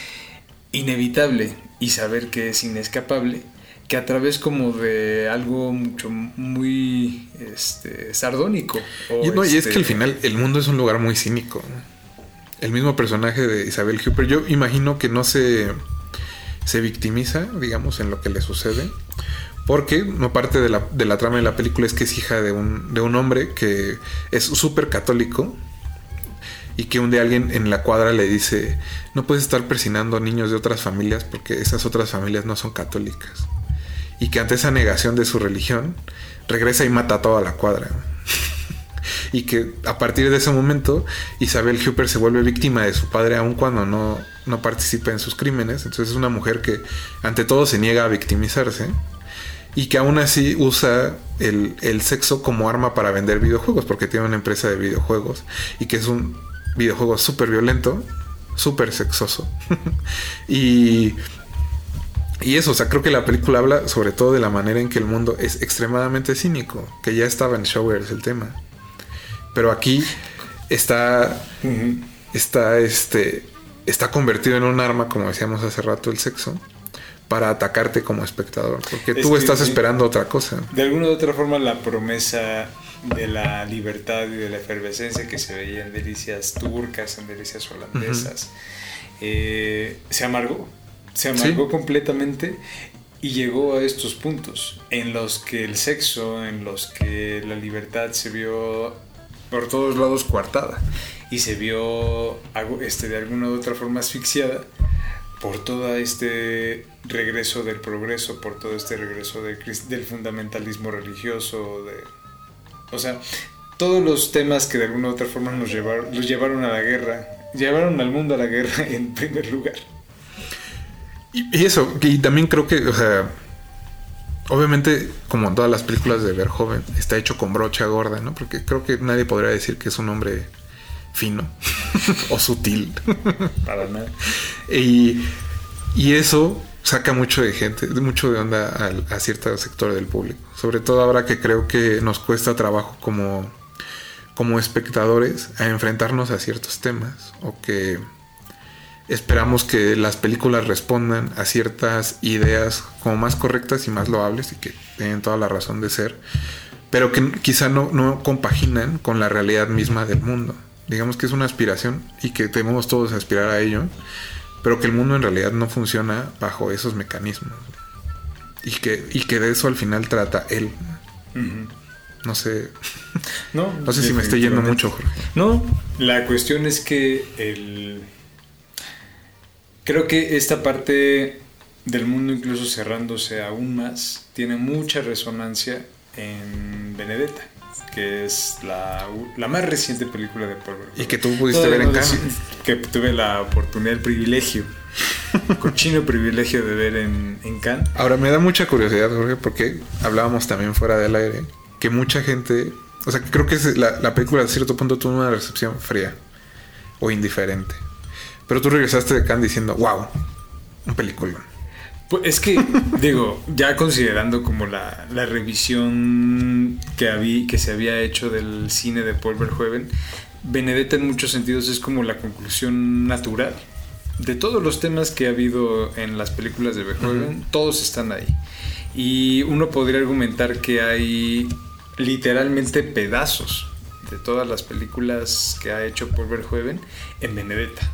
inevitable y saber que es inescapable que a través como de algo mucho muy este sardónico o Y, no, y es este- que al final el mundo es un lugar muy cínico. El mismo personaje de Isabel Huppert, yo imagino que no se, se victimiza, digamos, en lo que le sucede. Porque no parte de la, de la trama de la película es que es hija de un, de un hombre que es súper católico y que un día alguien en la cuadra le dice, no puedes estar persinando niños de otras familias porque esas otras familias no son católicas. Y que ante esa negación de su religión, regresa y mata a toda la cuadra. y que a partir de ese momento Isabel Huppert se vuelve víctima de su padre aun cuando no, no participa en sus crímenes. Entonces es una mujer que ante todo se niega a victimizarse y que aún así usa el, el sexo como arma para vender videojuegos porque tiene una empresa de videojuegos y que es un videojuego súper violento, súper sexoso. y, y eso, o sea, creo que la película habla sobre todo de la manera en que el mundo es extremadamente cínico, que ya estaba en Showers el tema. Pero aquí está, está, este, está convertido en un arma, como decíamos hace rato, el sexo, para atacarte como espectador. Porque Es tú estás esperando otra cosa. De alguna u otra forma la promesa de la libertad y de la efervescencia que se veía en delicias turcas, en delicias holandesas, eh, se amargó, se amargó completamente y llegó a estos puntos en los que el sexo, en los que la libertad se vio por todos lados coartada y se vio este, de alguna u otra forma asfixiada por todo este regreso del progreso, por todo este regreso del fundamentalismo religioso, de, o sea, todos los temas que de alguna u otra forma nos llevaron, los llevaron a la guerra, llevaron al mundo a la guerra en primer lugar. Y, y eso, y también creo que, o sea, obviamente, como en todas las películas de Verhoeven, está hecho con brocha gorda, ¿no? Porque creo que nadie podría decir que es un hombre fino o sutil. Para nada. y, y eso saca mucho de gente, mucho de onda a, cierto sector del público. Sobre todo ahora que creo que nos cuesta trabajo como, como espectadores a enfrentarnos a ciertos temas o que esperamos que las películas respondan a ciertas ideas como más correctas y más loables y que tienen toda la razón de ser, pero que quizá no, no compaginan con la realidad misma del mundo. digamos que es una aspiración y que debemos todos aspirar a ello, pero que el mundo en realidad no funciona bajo esos mecanismos. Y que, y que de eso al final trata él. No sé, No, no sé si me estoy yendo mucho, Jorge. No, la cuestión es que el... Creo que esta parte del mundo incluso cerrándose aún más tiene mucha resonancia en Benedetta, que es la, la más reciente película de Paul Verhoeven. Y que tú pudiste Todavía ver en Cannes. Que tuve la oportunidad, el privilegio, cochino privilegio de ver en, en Cannes. Ahora me da mucha curiosidad, Jorge, porque hablábamos también fuera del aire, que mucha gente, o sea, que creo que es la, la película a cierto punto tuvo una recepción fría o indiferente. Pero tú regresaste de Cannes diciendo, wow, un película. Pues es que, digo, ya considerando como la, la revisión que, habí- que se había hecho del cine de Paul Verhoeven, Benedetta en muchos sentidos es como la conclusión natural. De todos los temas que ha habido en las películas de Verhoeven, todos están ahí. Y uno podría argumentar que hay literalmente pedazos de todas las películas que ha hecho Paul Verhoeven en Benedetta.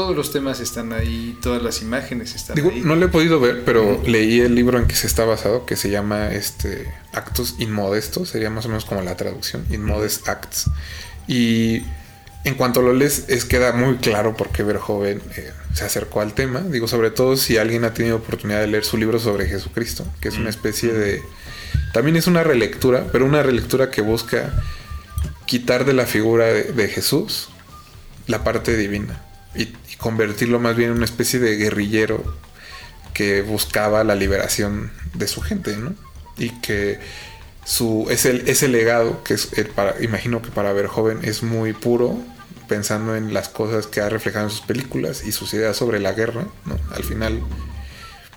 Todos los temas están ahí, todas las imágenes están Digo, ahí. no lo he podido ver, pero leí el libro en que se está basado, que se llama este Actos Inmodestos, sería más o menos como la traducción, Inmodest Acts. Y en cuanto lo lees, es queda muy claro por qué Verhoeven eh, se acercó al tema. Digo, sobre todo si alguien ha tenido oportunidad de leer su libro sobre Jesucristo, que es una especie de... También es una relectura, pero una relectura que busca quitar de la figura de, de Jesús la parte divina y convertirlo más bien en una especie de guerrillero que buscaba la liberación de su gente, ¿no? Y que su ese, legado que es el para, imagino que para ver joven es muy puro pensando en las cosas que ha reflejado en sus películas y sus ideas sobre la guerra, ¿no? Al final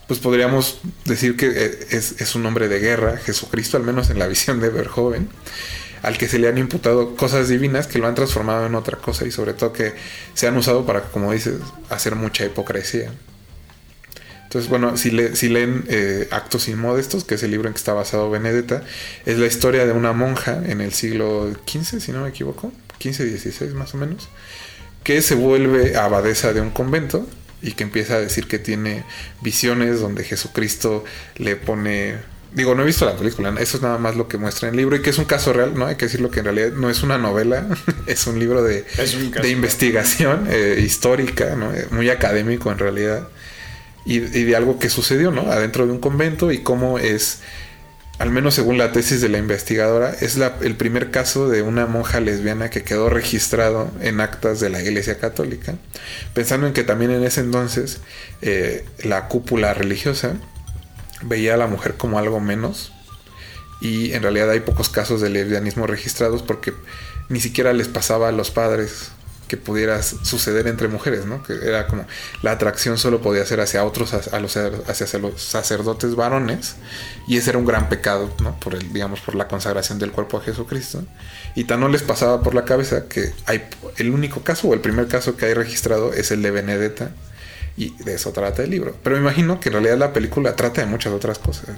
pues podríamos decir que eh, es, es un hombre de guerra, Jesucristo, al menos en la visión de Verhoeven, al que se le han imputado cosas divinas que lo han transformado en otra cosa y sobre todo que se han usado para, como dices, hacer mucha hipocresía. Entonces, bueno, si, le- si leen eh, Actos Inmodestos, que es el libro en que está basado Benedetta, es la historia de una monja en el siglo XV, si no me equivoco, 15, 16 más o menos, que se vuelve abadesa de un convento y que empieza a decir que tiene visiones donde Jesucristo le pone... Digo, no he visto la película, ¿no? eso es nada más lo que muestra en el libro y que es un caso real, ¿no? Hay que decirlo que en realidad no es una novela, es un libro de, un de investigación eh, histórica, ¿no? Eh, Muy académico en realidad y, y de algo que sucedió, ¿no? Adentro de un convento y cómo es, al menos según la tesis de la investigadora, es la- el primer caso de una monja lesbiana que quedó registrado en actas de la Iglesia Católica, pensando en que también en ese entonces eh, la cúpula religiosa veía a la mujer como algo menos y en realidad hay pocos casos de lesbianismo registrados porque ni siquiera les pasaba a los padres que pudiera suceder entre mujeres, ¿no? Que era como la atracción solo podía ser hacia otros, hacia los sacerdotes varones y ese era un gran pecado, ¿no? Por el, digamos, por la consagración del cuerpo a Jesucristo y tan no les pasaba por la cabeza que hay el único caso o el primer caso que hay registrado es el de Benedetta y de eso trata el libro. Pero me imagino que en realidad la película trata de muchas otras cosas.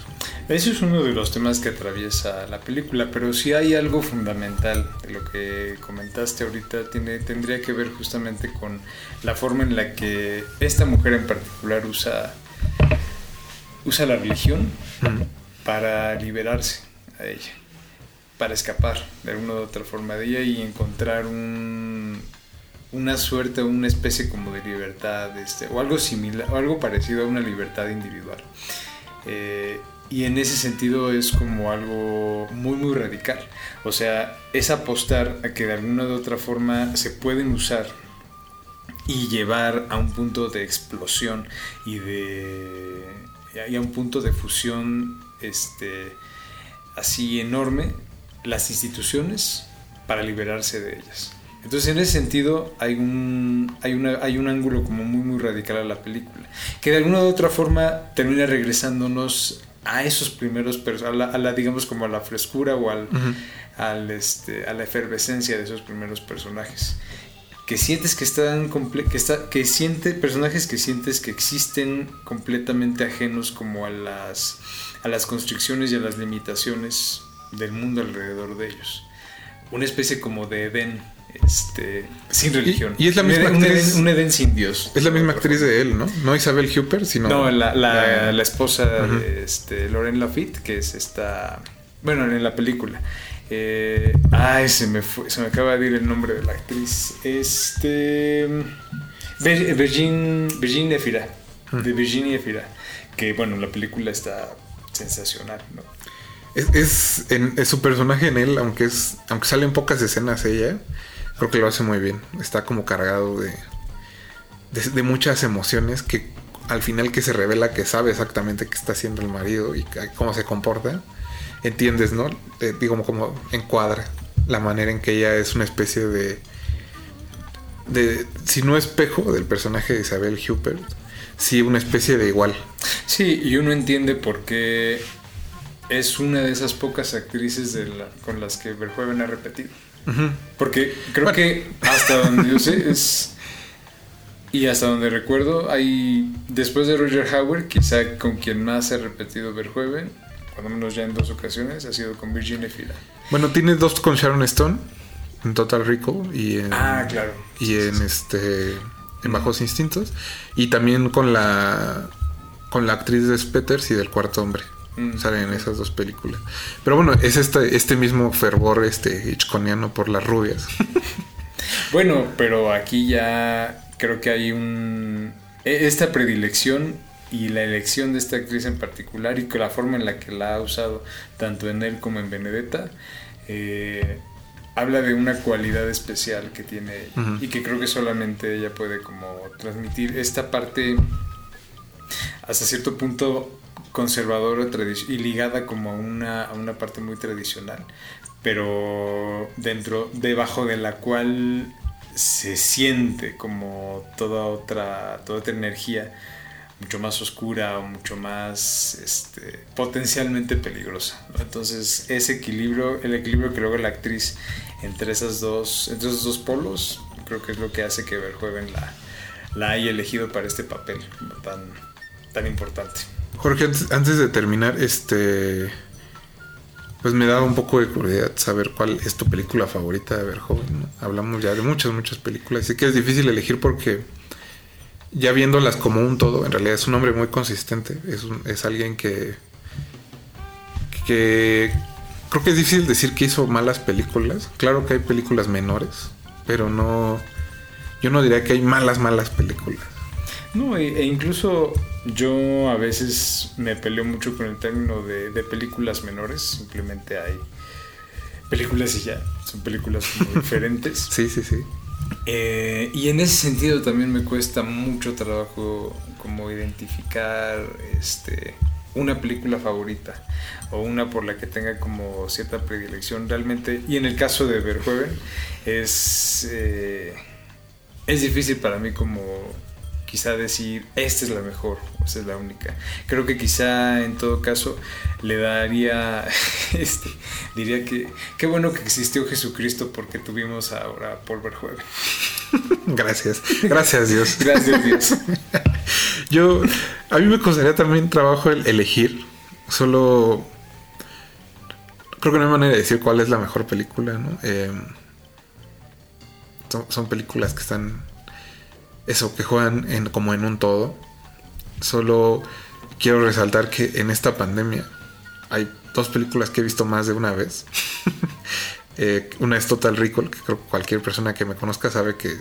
Eso es uno de los temas que atraviesa la película, pero si hay algo fundamental de lo que comentaste ahorita, tiene, tendría que ver justamente con la forma en la que esta mujer en particular usa, usa la religión para liberarse a ella, para escapar de alguna u otra forma de ella y encontrar un, una suerte, una especie como de libertad, este, o algo similar, o algo parecido a una libertad individual. Eh, y en ese sentido es como algo muy muy radical. O sea, es apostar a que de alguna u otra forma se pueden usar y llevar a un punto de explosión y de a un punto de fusión este así enorme las instituciones para liberarse de ellas. Entonces, en ese sentido, hay un, hay, una, hay un ángulo como muy, muy radical a la película, que de alguna u otra forma termina regresándonos a esos primeros, a la, a la, digamos, como a la frescura o al, al, este, a la efervescencia de esos primeros personajes. Que sientes que están, comple- que está, que siente, personajes que sientes que existen completamente ajenos como a las, a las constricciones y a las limitaciones del mundo alrededor de ellos una especie como de Edén este, sin religión. y es la misma un, Edén, actriz- un Edén sin Dios. Es la misma actriz de él, ¿no? No Isabel Huppert, sino. No, la, la, esposa de este, Lorraine Lafitte, que es esta. Bueno, en la película. Eh, ay, se me, fue- se me acaba de ir el nombre de la actriz. Este. Vir- Virgin, Virginia Efira. De Virginia Efira. Que bueno, la película está sensacional, ¿no? Es, es, en- es su personaje en él, aunque es aunque salen pocas escenas ella, creo que lo hace muy bien. Está como cargado de, de, muchas emociones que al final que se revela que sabe exactamente qué está haciendo el marido y cómo se comporta, entiendes, ¿no? Eh, digo, como encuadra la manera en que ella es una especie de, de si no espejo del personaje de Isabel Huppert, sí una especie de igual. Sí, y uno entiende por qué es una de esas pocas actrices con las que Verhoeven ha repetido. Porque creo Bueno. que hasta donde yo sé es... Y hasta donde recuerdo, hay después de Roger Howard, quizá con quien más ha repetido Verhoeven, cuando menos ya en dos ocasiones, ha sido con Virginia Fira. Bueno, tiene dos con Sharon Stone en Total Recall y en, Ah, claro. y en este en Bajos Instintos y también con la con la actriz de Spetters y del Cuarto Hombre. Mm. Salen en esas dos películas. Pero bueno, es este, este mismo fervor este hitchconiano por las rubias. Bueno, pero aquí ya creo que hay un... e- Esta predilección y la elección de esta actriz en particular y que la forma en la que la ha usado tanto en él como en Benedetta eh, habla de una cualidad especial que tiene ella y que creo que solamente ella puede como transmitir esta parte hasta cierto punto conservadora y ligada como a una, a una parte muy tradicional, pero dentro, debajo de la cual se siente como toda otra, toda otra energía mucho más oscura o mucho más este, potencialmente peligrosa. Entonces ese equilibrio, el equilibrio que logra la actriz entre esas dos, entre esos dos polos, creo que es lo que hace que Verhoeven la, la haya elegido para este papel tan, tan importante. Jorge, antes, de terminar, este pues me da un poco de curiosidad saber cuál es tu película favorita de Verhoeven. ¿no? Hablamos ya de muchas, muchas películas. Así que es difícil elegir porque ya viéndolas como un todo, en realidad es un hombre muy consistente. Es, un- es alguien que, que creo que es difícil decir que hizo malas películas. Claro que hay películas menores, pero no... Yo no diría que hay malas, malas películas. No, e, e incluso yo a veces me peleo mucho con el término de, de películas menores. Simplemente hay películas y ya. Son películas diferentes. Sí, sí, sí. Eh, y en ese sentido también me cuesta mucho trabajo como identificar este, una película favorita o una por la que tenga como cierta predilección realmente. Y en el caso de Verhoeven es, eh, es difícil para mí como quizá decir esta es la mejor, esta es la única. Creo que quizá en todo caso le daría, este, diría que qué bueno que existió Jesucristo porque tuvimos ahora Paul Verhoeven. Gracias. Gracias, Dios. Gracias Dios. Yo, a mí me costaría también trabajo el elegir. Solo creo que no hay manera de decir cuál es la mejor película, ¿no? Eh, son, son películas que están, eso, que juegan en, como en un todo. Solo quiero resaltar que en esta pandemia hay dos películas que he visto más de una vez. Eh, una es Total Recall, que creo que cualquier persona que me conozca sabe que,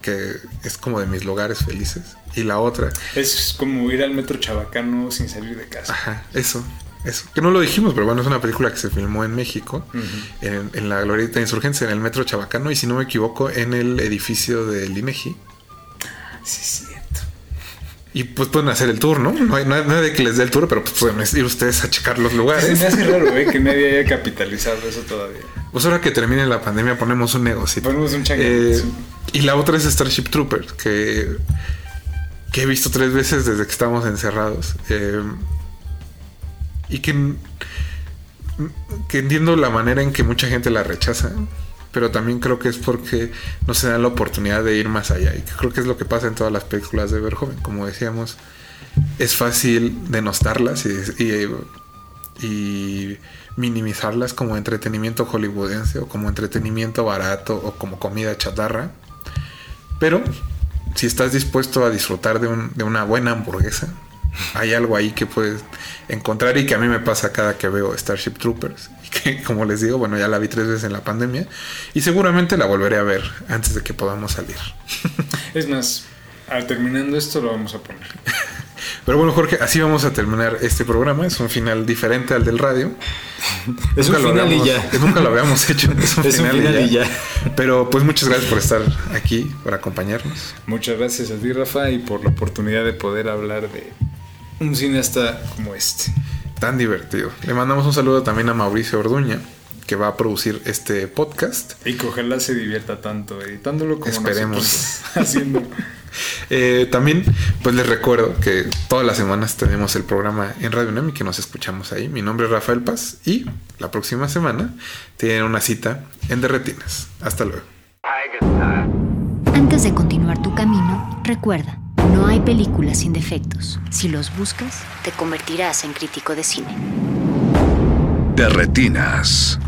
que es como de mis lugares felices. Y la otra, Es como ir al metro chabacano sin salir de casa. ajá, eso, eso. Que no lo dijimos, pero bueno, es una película que se filmó en México, en, en la Glorieta de Insurgencia, en el metro Chabacano, y si no me equivoco, en el edificio del INEGI. Sí, es cierto. Y pues pueden hacer el tour, ¿no? No hay, no hay nadie que les dé el tour, pero pues pueden ir ustedes a checar los Se lugares. me hace raro eh, que nadie haya capitalizado eso todavía. Pues ahora que termine la pandemia ponemos un negocio. Ponemos un changuito, sí. y la otra es Starship Troopers, que, que he visto tres veces desde que estamos encerrados. Eh, y que, que entiendo la manera en que mucha gente la rechaza. Pero también creo que es porque no se da la oportunidad de ir más allá. Y creo que es lo que pasa en todas las películas de Verhoeven. Como decíamos, es fácil denostarlas y, y, minimizarlas como entretenimiento hollywoodense o como entretenimiento barato o como comida chatarra. Pero si estás dispuesto a disfrutar de una buena hamburguesa, hay algo ahí que puedes encontrar y que a mí me pasa cada que veo Starship Troopers. Y que, como les digo, bueno, ya la vi tres veces en la pandemia y seguramente la volveré a ver antes de que podamos salir. Es más, al terminando esto lo vamos a poner. Pero bueno, Jorge, así vamos a terminar este programa. Es un final diferente al del radio. Es Nunca un final y ya. Nunca lo habíamos hecho. Es un, Es un final, final y ya. Pero pues muchas gracias por estar aquí, por acompañarnos. Muchas gracias a ti, Rafa, y por la oportunidad de poder hablar de un cineasta como este. Tan divertido. Le mandamos un saludo también a Mauricio Orduña, que va a producir este podcast. Y que ojalá se divierta tanto editándolo como Esperemos. haciendo. Eh, también, pues les recuerdo que todas las semanas tenemos el programa en Radio UNAM y que nos escuchamos ahí. Mi nombre es Rafael Paz y la próxima semana tienen una cita en Derretinas. Hasta luego. Antes de continuar tu camino, recuerda, no hay películas sin defectos. Si los buscas, te convertirás en crítico de cine. De retinas.